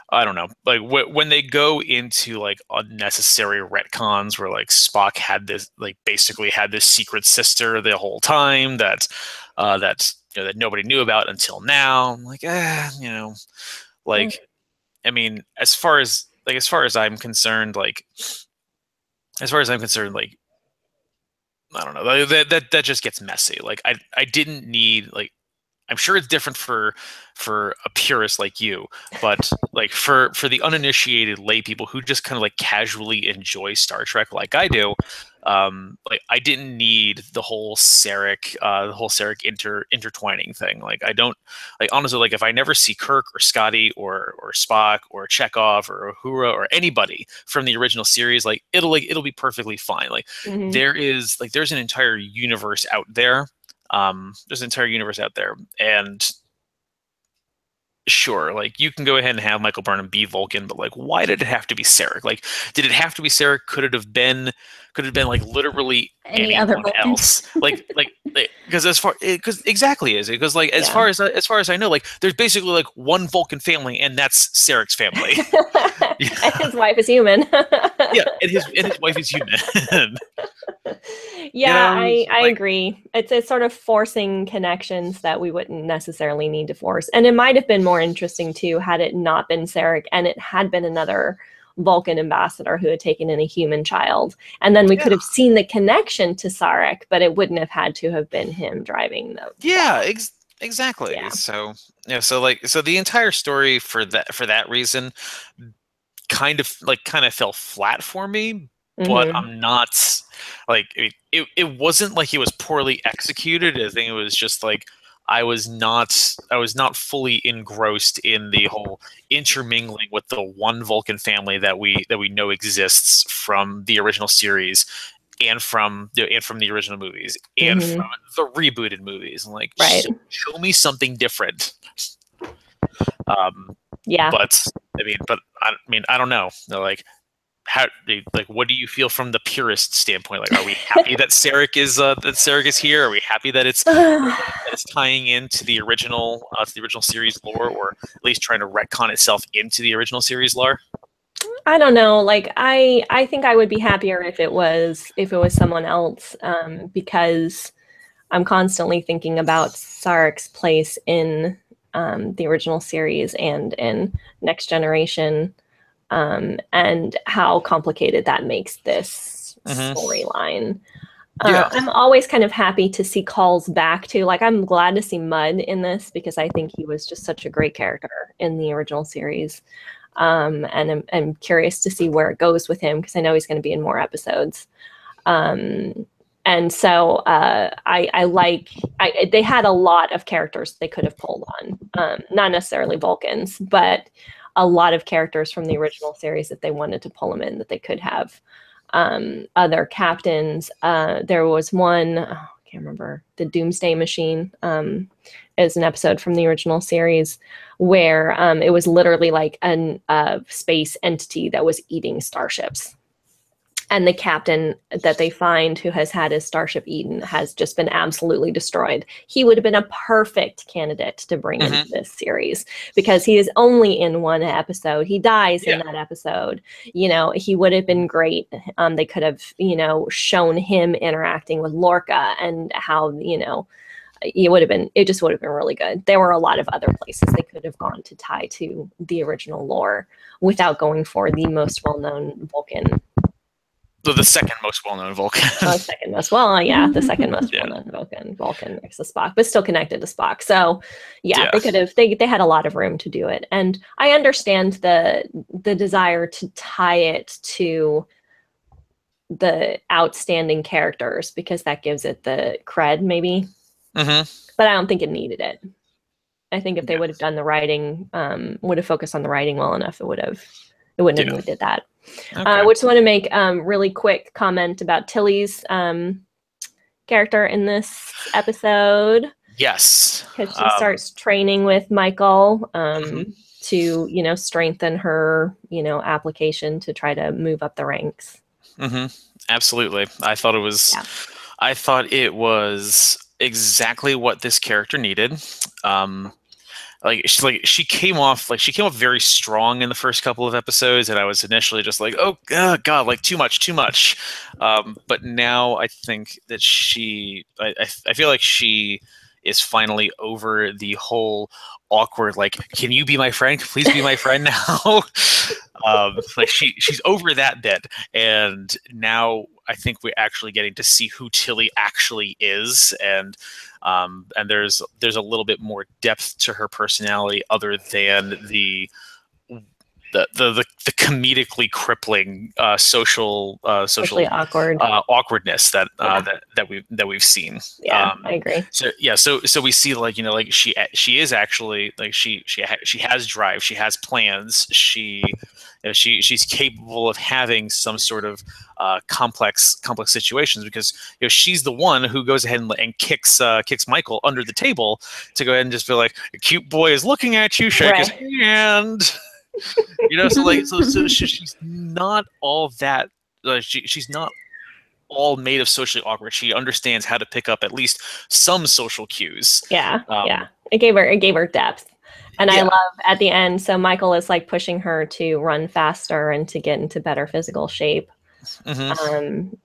I don't know, like wh- when they go into like unnecessary retcons where like Spock had this, like basically had this secret sister the whole time that, uh, that you know, that nobody knew about until now. I'm like, eh, you know, like, mm. I mean, as far as like as far as I'm concerned, like, as far as I'm concerned, like, I don't know, that that that just gets messy. Like, I I didn't need like I'm sure it's different for for a purist like you, but like for for the uninitiated lay people who just kind of like casually enjoy Star Trek like I do, um, like I didn't need the whole Sarek, uh, the whole Sarek inter intertwining thing. Like I don't like honestly like if I never see Kirk or Scotty or or Spock or Chekov or Uhura or anybody from the original series, like it'll like it'll be perfectly fine. Like mm-hmm. there is like there's an entire universe out there um, there's an entire universe out there, and sure, like you can go ahead and have Michael Burnham be Vulcan, but like, why did it have to be Sarek? Like, did it have to be Sarek? Could it have been? Could it have been like literally any other else? like, like, because as far because exactly is it because like as yeah. far as as far as I know, like there's basically like one Vulcan family, and that's Sarek's family. and his wife is human. Yeah, and his and his wife is human. yeah, you know, I, I like, agree. It's it's sort of forcing connections that we wouldn't necessarily need to force. And it might have been more interesting too had it not been Sarek and it had been another Vulcan ambassador who had taken in a human child. And then we yeah. could have seen the connection to Sarek, but it wouldn't have had to have been him driving the Yeah, ex- exactly. Yeah. So yeah, so like so the entire story for that for that reason kind of like kind of fell flat for me mm-hmm. but I'm not like it, it, it wasn't like it was poorly executed. I think it was just like I was not I was not fully engrossed in the whole intermingling with the one Vulcan family that we that we know exists from the original series and from the and from the original movies and mm-hmm. from the rebooted movies. And like, right. show, show me something different. Um, yeah. But I mean, but I mean, I don't know. Like, how like what do you feel from the purist standpoint? Like, are we happy that Sarek is uh, that Sarek is here? Are we happy that it's that it's tying into the original uh, to the original series lore, or at least trying to retcon itself into the original series lore? I don't know. Like, I I think I would be happier if it was if it was someone else, um, because I'm constantly thinking about Sarek's place in um, the original series and in Next Generation um, and how complicated that makes this mm-hmm. storyline. Uh. I'm always kind of happy to see calls back to like I'm glad to see Mudd in this because I think he was just such a great character in the original series, um, and I'm, I'm, curious to see where it goes with him because I know he's going to be in more episodes. Um, and so uh, I, I, like I, they had a lot of characters they could have pulled on, um, not necessarily Vulcans, but a lot of characters from the original series that they wanted to pull them in that they could have um, other captains. Uh, there was one, oh, I can't remember, the Doomsday Machine um, is an episode from the original series where um, it was literally like a uh, space entity that was eating starships and the captain that they find who has had his starship eaten has just been absolutely destroyed. He would have been a perfect candidate to bring mm-hmm. into this series because he is only in one episode. He dies yeah. in that episode. You know, he would have been great. Um, they could have, you know, shown him interacting with Lorca and how, you know, it would have been it just would have been really good there were a lot of other places they could have gone to tie to the original lore without going for the most well-known vulcan the, the second most well-known Vulcan. oh, second most well, yeah, the second most yeah. well-known Vulcan, Vulcan next to Spock, but still connected to Spock. So, yeah, yeah, they could have they they had a lot of room to do it, and I understand the the desire to tie it to the outstanding characters because that gives it the cred, maybe. Mm-hmm. But I don't think it needed it. I think if they would have done the writing, um, would have focused on the writing well enough, it would have it wouldn't yeah. have needed that. Uh, okay. Uh, I just want to make um, really quick comment about Tilly's um, character in this episode. Yes, because she um, starts training with Michael um, mm-hmm. to you know strengthen her you know application to try to move up the ranks. Mm-hmm. Absolutely, I thought it was. Yeah. I thought it was exactly what this character needed. Um, like she's like she came off like she came off very strong in the first couple of episodes and i was initially just like oh god, god like too much too much. Um, but now i think that she I, I, I feel like she is finally over the whole awkward like can you be my friend? Please be my friend now? Um, like she she's over that bit and now i think we're actually getting to see who tilly actually is and um, and there's there's a little bit more depth to her personality other than the the the the, the comedically crippling uh, social uh, social awkward uh, awkwardness that uh, yeah. that that we that we've seen. Yeah, um, I agree. So yeah, so so we see like you know like she she is actually like she she ha- she has drive, she has plans, she you know, she she's capable of having some sort of uh, complex complex situations because you know she's the one who goes ahead and, and kicks uh, kicks Michael under the table to go ahead and just be like, "A cute boy is looking at you, shake right. his hand." you know, so like so, so she's not all that. Uh, she she's not all made of socially awkward. She understands how to pick up at least some social cues. Yeah, um, yeah. It gave her it gave her depth. And yeah. I love at the end, so Michael is like pushing her to run faster and to get into better physical shape. Mm-hmm. Um,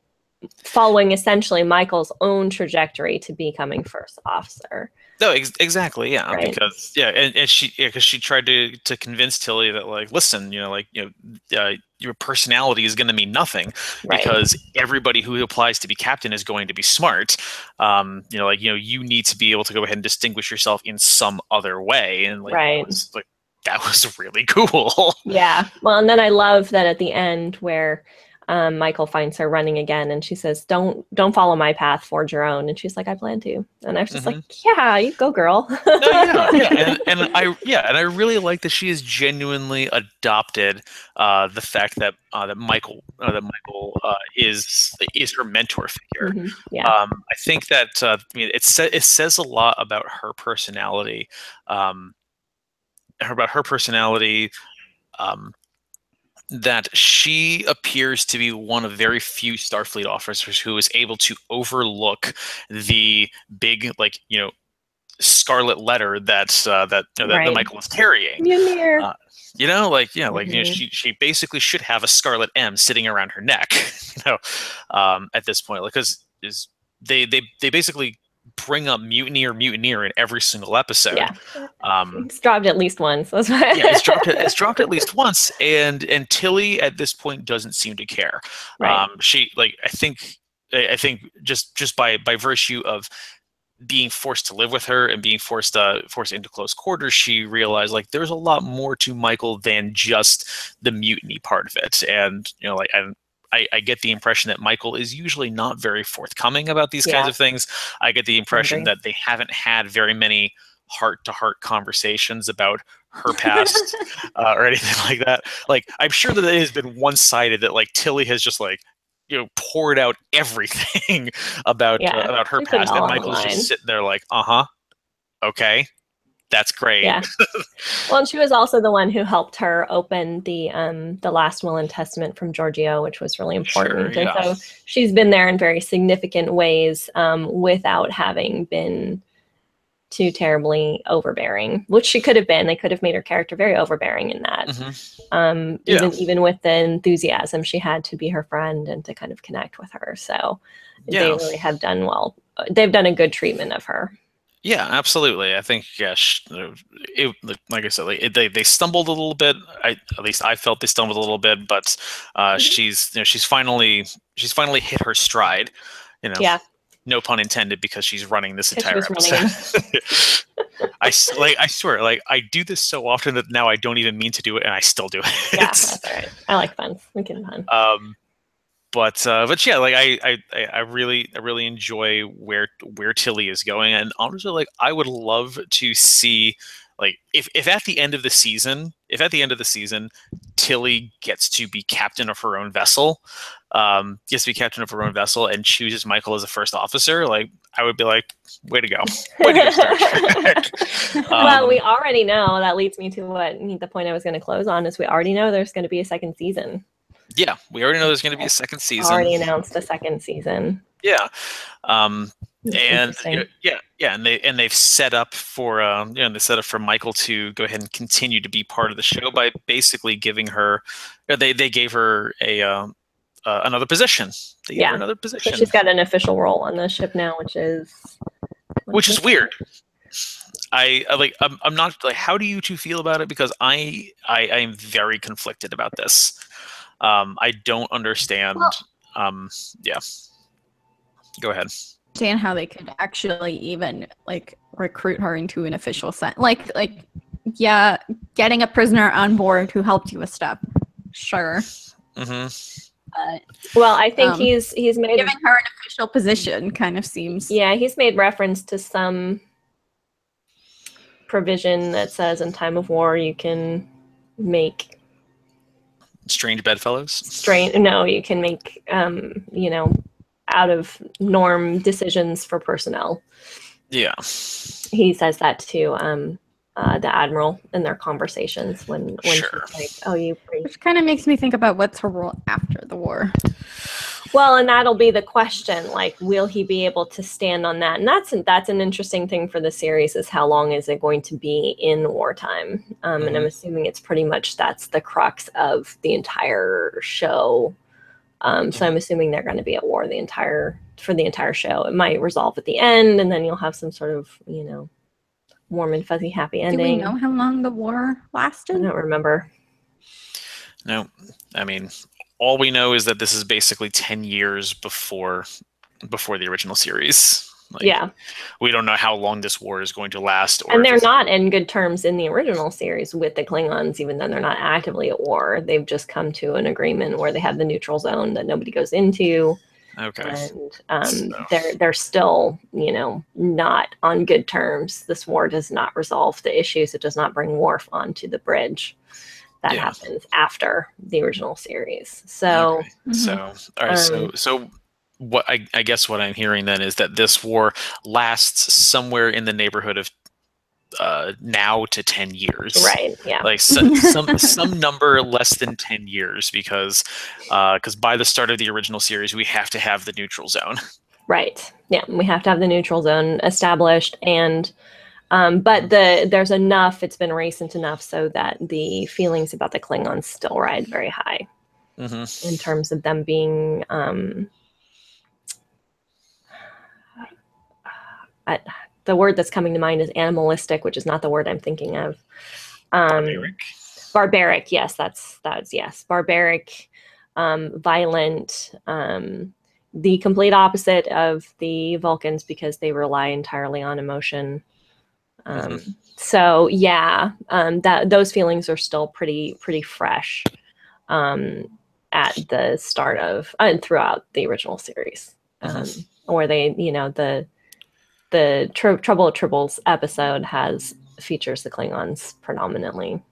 following essentially Michael's own trajectory to becoming first officer. No, ex- exactly. Yeah, right. because yeah, and, and she yeah, because she tried to to convince Tilly that like, listen, you know, like you know, uh, your personality is going to mean nothing right. because everybody who applies to be captain is going to be smart. Um, you know, like you know, you need to be able to go ahead and distinguish yourself in some other way, and like, right. Was, like that was really cool. yeah. Well, and then I love that at the end where um, Michael finds her running again, and she says, "Don't don't follow my path, forge your own." And she's like, "I plan to." And I was just mm-hmm. like, "Yeah, you go, girl." no, yeah, yeah, and, and, I yeah, and I really like that she has genuinely adopted uh, the fact that uh, that Michael uh, that Michael uh, is is her mentor figure. Mm-hmm. Yeah, um, I think that uh, I mean it sa- it says a lot about her personality. Um, about her personality um, that she appears to be one of very few Starfleet officers who is able to overlook the big, like you know, scarlet letter that uh, that, you know, right. that, Michael is carrying. Uh, you know, like yeah, like mm-hmm. you know, she she basically should have a scarlet M sitting around her neck. You know, um, at this point, because is they they they basically bring up mutiny or mutineer in every single episode. Yeah, um, it's dropped at least once. That's why. yeah, it's dropped. It's dropped at least once, and and Tilly at this point doesn't seem to care. Right. Um, she like I think I think just just by by virtue of being forced to live with her and being forced uh forced into close quarters she realized like there's a lot more to michael than just the mutiny part of it and you know like and I, I, get the impression that Michael is usually not very forthcoming about these yeah. kinds of things. I get the impression that they haven't had very many heart to heart conversations about her past uh, or anything like that. Like, I'm sure that it has been one sided that like Tilly has just like, you know, poured out everything about yeah, uh, about her past, and Michael's just sitting there like, uh huh, okay, that's great. Yeah. well, and she was also the one who helped her open the um the last will and testament from Georgiou, which was really important. Sure, yeah. And so she's been there in very significant ways um, without having been too terribly overbearing, which she could have been. They could have made her character very overbearing in that. Mm-hmm. Um, yeah. even even with the enthusiasm she had to be her friend and to kind of connect with her. So yeah. they really have done well. They've done a good treatment of her. Yeah, absolutely. I think yes, it, like I said, it, they they stumbled a little bit. I at least I felt they stumbled a little bit, but uh, mm-hmm. she's you know she's finally she's finally hit her stride. You know, yeah. No pun intended, because she's running this entire episode. I like I swear, like I do this so often that now I don't even mean to do it, and I still do it. Yeah, that's all right. I like fun. We can fun. Um, but uh, but yeah, like I, I I really I really enjoy where where Tilly is going, and honestly, like I would love to see like if if at the end of the season, if at the end of the season, Tilly gets to be captain of her own vessel, um, gets to be captain of her own vessel, and chooses Michael as a first officer, like I would be like, way to go, way to go, um, well, we already know that leads me to what the point I was going to close on is we already know there's going to be a second season. Yeah, we already know there's going to be a second season. Already announced a second season. Yeah, um, and you know, yeah, yeah, and they and they've set up for um, you know they set up for Michael to go ahead and continue to be part of the show by basically giving her, they they gave her a um, uh, another position. They yeah, another position. So she's got an official role on the ship now, which is which is weird. I, I like I'm, I'm not like how do you two feel about it because I I I am very conflicted about this. Um, I don't understand. Well, um, yeah. Go ahead. Understand how they could actually even like recruit her into an official set. Like, like, yeah, getting a prisoner on board who helped you with stuff. Sure. Mm-hmm. But, well, I think um, he's he's made giving her an official position kind of seems. Yeah, he's made reference to some provision that says in time of war you can make strange bedfellows? Strange no you can make um you know out of norm decisions for personnel. Yeah. He says that to um uh, the admiral in their conversations when when sure. like oh you which kind of makes me think about what's her role after the war well, and that'll be the question. Like, will he be able to stand on that? And that's that's an interesting thing for the series is how long is it going to be in wartime? Um, mm-hmm. And I'm mm-hmm. assuming it's pretty much that's the crux of the entire show. Um, so I'm assuming they're going to be at war the entire for the entire show. It might resolve at the end, and then you'll have some sort of you know warm and fuzzy happy ending. Do we know how long the war lasted? I don't remember. No, I mean all we know is that this is basically 10 years before before the original series Like, yeah, we don't know how long this war is going to last. and they're not in good terms in the original series with the Klingons, even though they're not actively at war. They've just come to an agreement where they have the neutral zone that nobody goes into. Okay. And um, So- they're they're still, you know, not on good terms. This war does not resolve the issues. It does not bring Worf onto the bridge. That Yeah. happens after the original series. So Okay. Mhm. So, all right. so, Um, so what I, I guess what I'm hearing then is that this war lasts somewhere in the neighborhood of uh, now to 10 years. right, yeah. Like so, some some number less than 10 years because uh because by the start of the original series we have to have the neutral zone. Right. Yeah, we have to have the neutral zone established, and um, but the there's enough. It's been recent enough so that the feelings about the Klingons still ride very high hmm in terms of them being. Um, I, the word that's coming to mind is animalistic, which is not the word I'm thinking of. Um, Barbaric. barbaric yes that's that's yes. Barbaric um violent um the complete opposite of the vulcans because they rely entirely on emotion. Um so yeah um that those feelings are still pretty pretty fresh um at the start of and throughout the original series. Um where they you know the the Tr- trouble of tribbles episode has features the klingons predominantly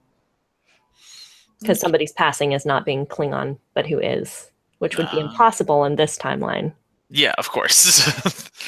because somebody's passing is not being Klingon, but who is, which would be Ah. impossible in this timeline. Yeah, of course.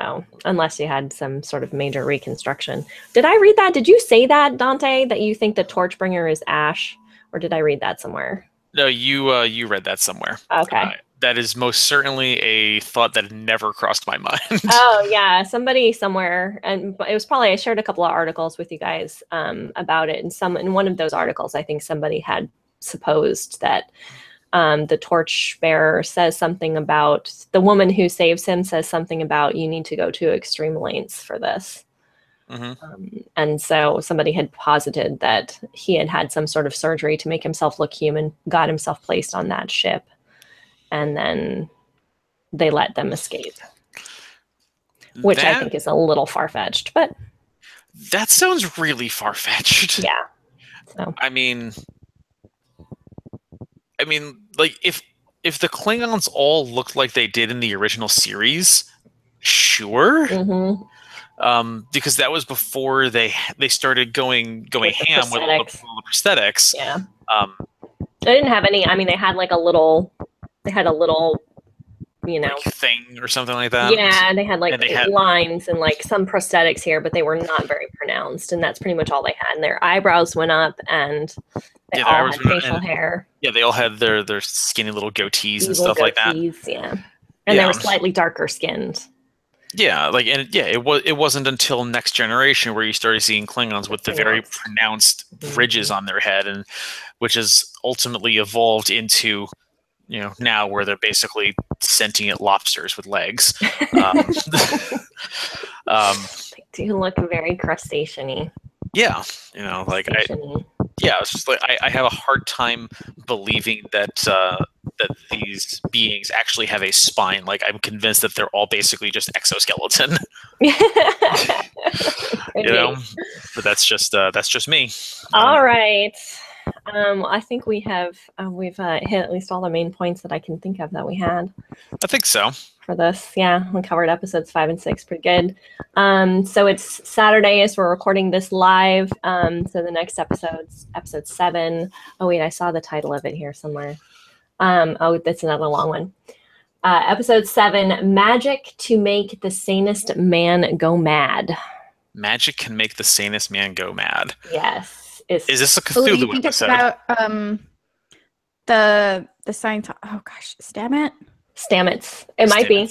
So, unless you had some sort of major reconstruction. Did I read that? Did you say that, Dante, that you think the Torchbringer is Ash? Or did I read that somewhere? no, you uh, you read that somewhere. Okay. Uh, that is most certainly a thought that never crossed my mind. oh, yeah. Somebody somewhere, and it was probably, I shared a couple of articles with you guys um, about it. And some, in one of those articles, I think somebody had supposed that um, the torchbearer says something about the woman who saves him says something about you need to go to extreme lengths for this. hmm Um, and so somebody had posited that he had had some sort of surgery to make himself look human, got himself placed on that ship, and then they let them escape, which I think is a little far fetched. But that sounds really far fetched. yeah, so I mean, I mean, like if if the Klingons all looked like they did in the original series, sure, hmm um, because that was before they they started going going With ham with all the, prosthetics. all the prosthetics. yeah, Um, they didn't have any. I mean, they had like a little, they had a little, you know, like thing or something like that. yeah, they had like And they had- lines and like some prosthetics here, but they were not very pronounced, and that's pretty much all they had. And their eyebrows went up, and they Yeah, all had facial and- hair, Yeah, they all had their their skinny little goatees and evil stuff like that. Yeah, and they were slightly darker skinned. Yeah, like and yeah, it was it wasn't until Next Generation where you started seeing Klingons with the very Pronounced. Mhm. ridges on their head, and which has ultimately evolved into you know now where they're basically sentient at lobsters with legs. Um, um, They do look very crustacean-y. yeah, you know, like I yeah, it's just like I, I have a hard time believing that uh, that these beings actually have a spine. Like I'm convinced that they're all basically just exoskeleton. you know, but that's just uh, that's just me. All right. Um, I think we have uh, we've uh, hit at least all the main points that I can think of that we had. I think so. for this. Yeah, we covered episodes five and six pretty good. Um, so it's Saturday as we're recording this live. Um, so the next episode's episode seven. Oh wait, I saw the title of it here somewhere. Um, oh, that's another long one. Uh, episode seven: Magic to make the sanest man go mad. Magic can make the sanest man go mad. Yes, it's, Is this a Oh, you Cthulhu think it's episode? about um the the science? Oh gosh, Stammet. Stamets. It might be.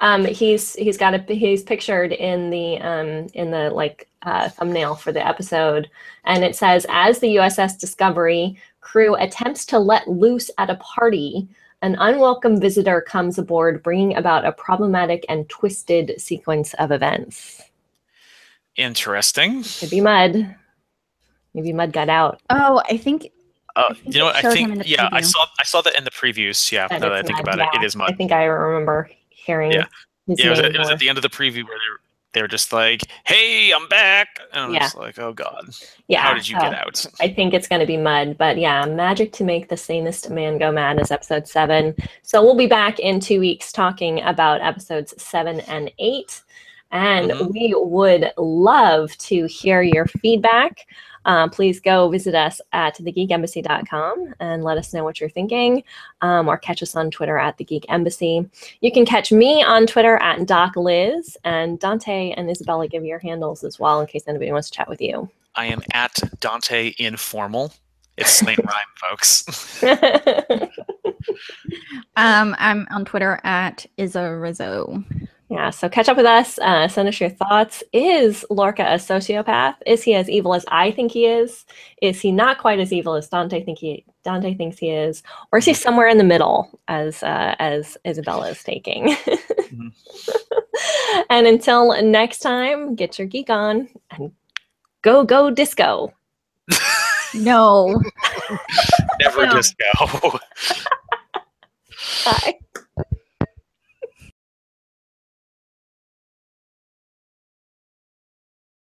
Um, he's he's got a he's pictured in the um in the like uh, thumbnail for the episode, and it says as the USS Discovery crew attempts to let loose at a party, an unwelcome visitor comes aboard, bringing about a problematic and twisted sequence of events. Interesting. Could be Mudd. Maybe Mudd got out. Oh, I think Uh, think you know what? I showed him in think the yeah, I saw I saw that in the previews. Yeah, now that I think Mudd, about yeah. it, it is Mudd. I think I remember hearing Yeah. yeah, it was, it was, at the end of the preview where they're they're just like, "Hey, I'm back," and I'm Yeah. just like, "Oh God, Yeah. how did you so get out?" I think it's going to be Mudd, but yeah, magic to make the sanest man go mad is episode seven. So we'll be back in two weeks talking about episodes seven and eight. And Mhm. we would love to hear your feedback. Uh, please go visit us at thegeekembassy.com and let us know what you're thinking, um, or catch us on Twitter at the Geek Embassy. You can catch me on Twitter at Doc Liz, and Dante and Isabella give your handles as well in case anybody wants to chat with you. I am at Dante Informal. It's Snape rhyme, folks. Um, I'm on Twitter at Izza Rizzo. Yeah, so catch up with us. Uh, send us your thoughts. Is Lorca a sociopath? Is he as evil as I think he is? Is he not quite as evil as Dante think he Dante thinks he is, or is he somewhere in the middle as uh, as Isabella is taking? Mhm. and until next time, get your geek on and go go disco. No. Never No. just. Bye.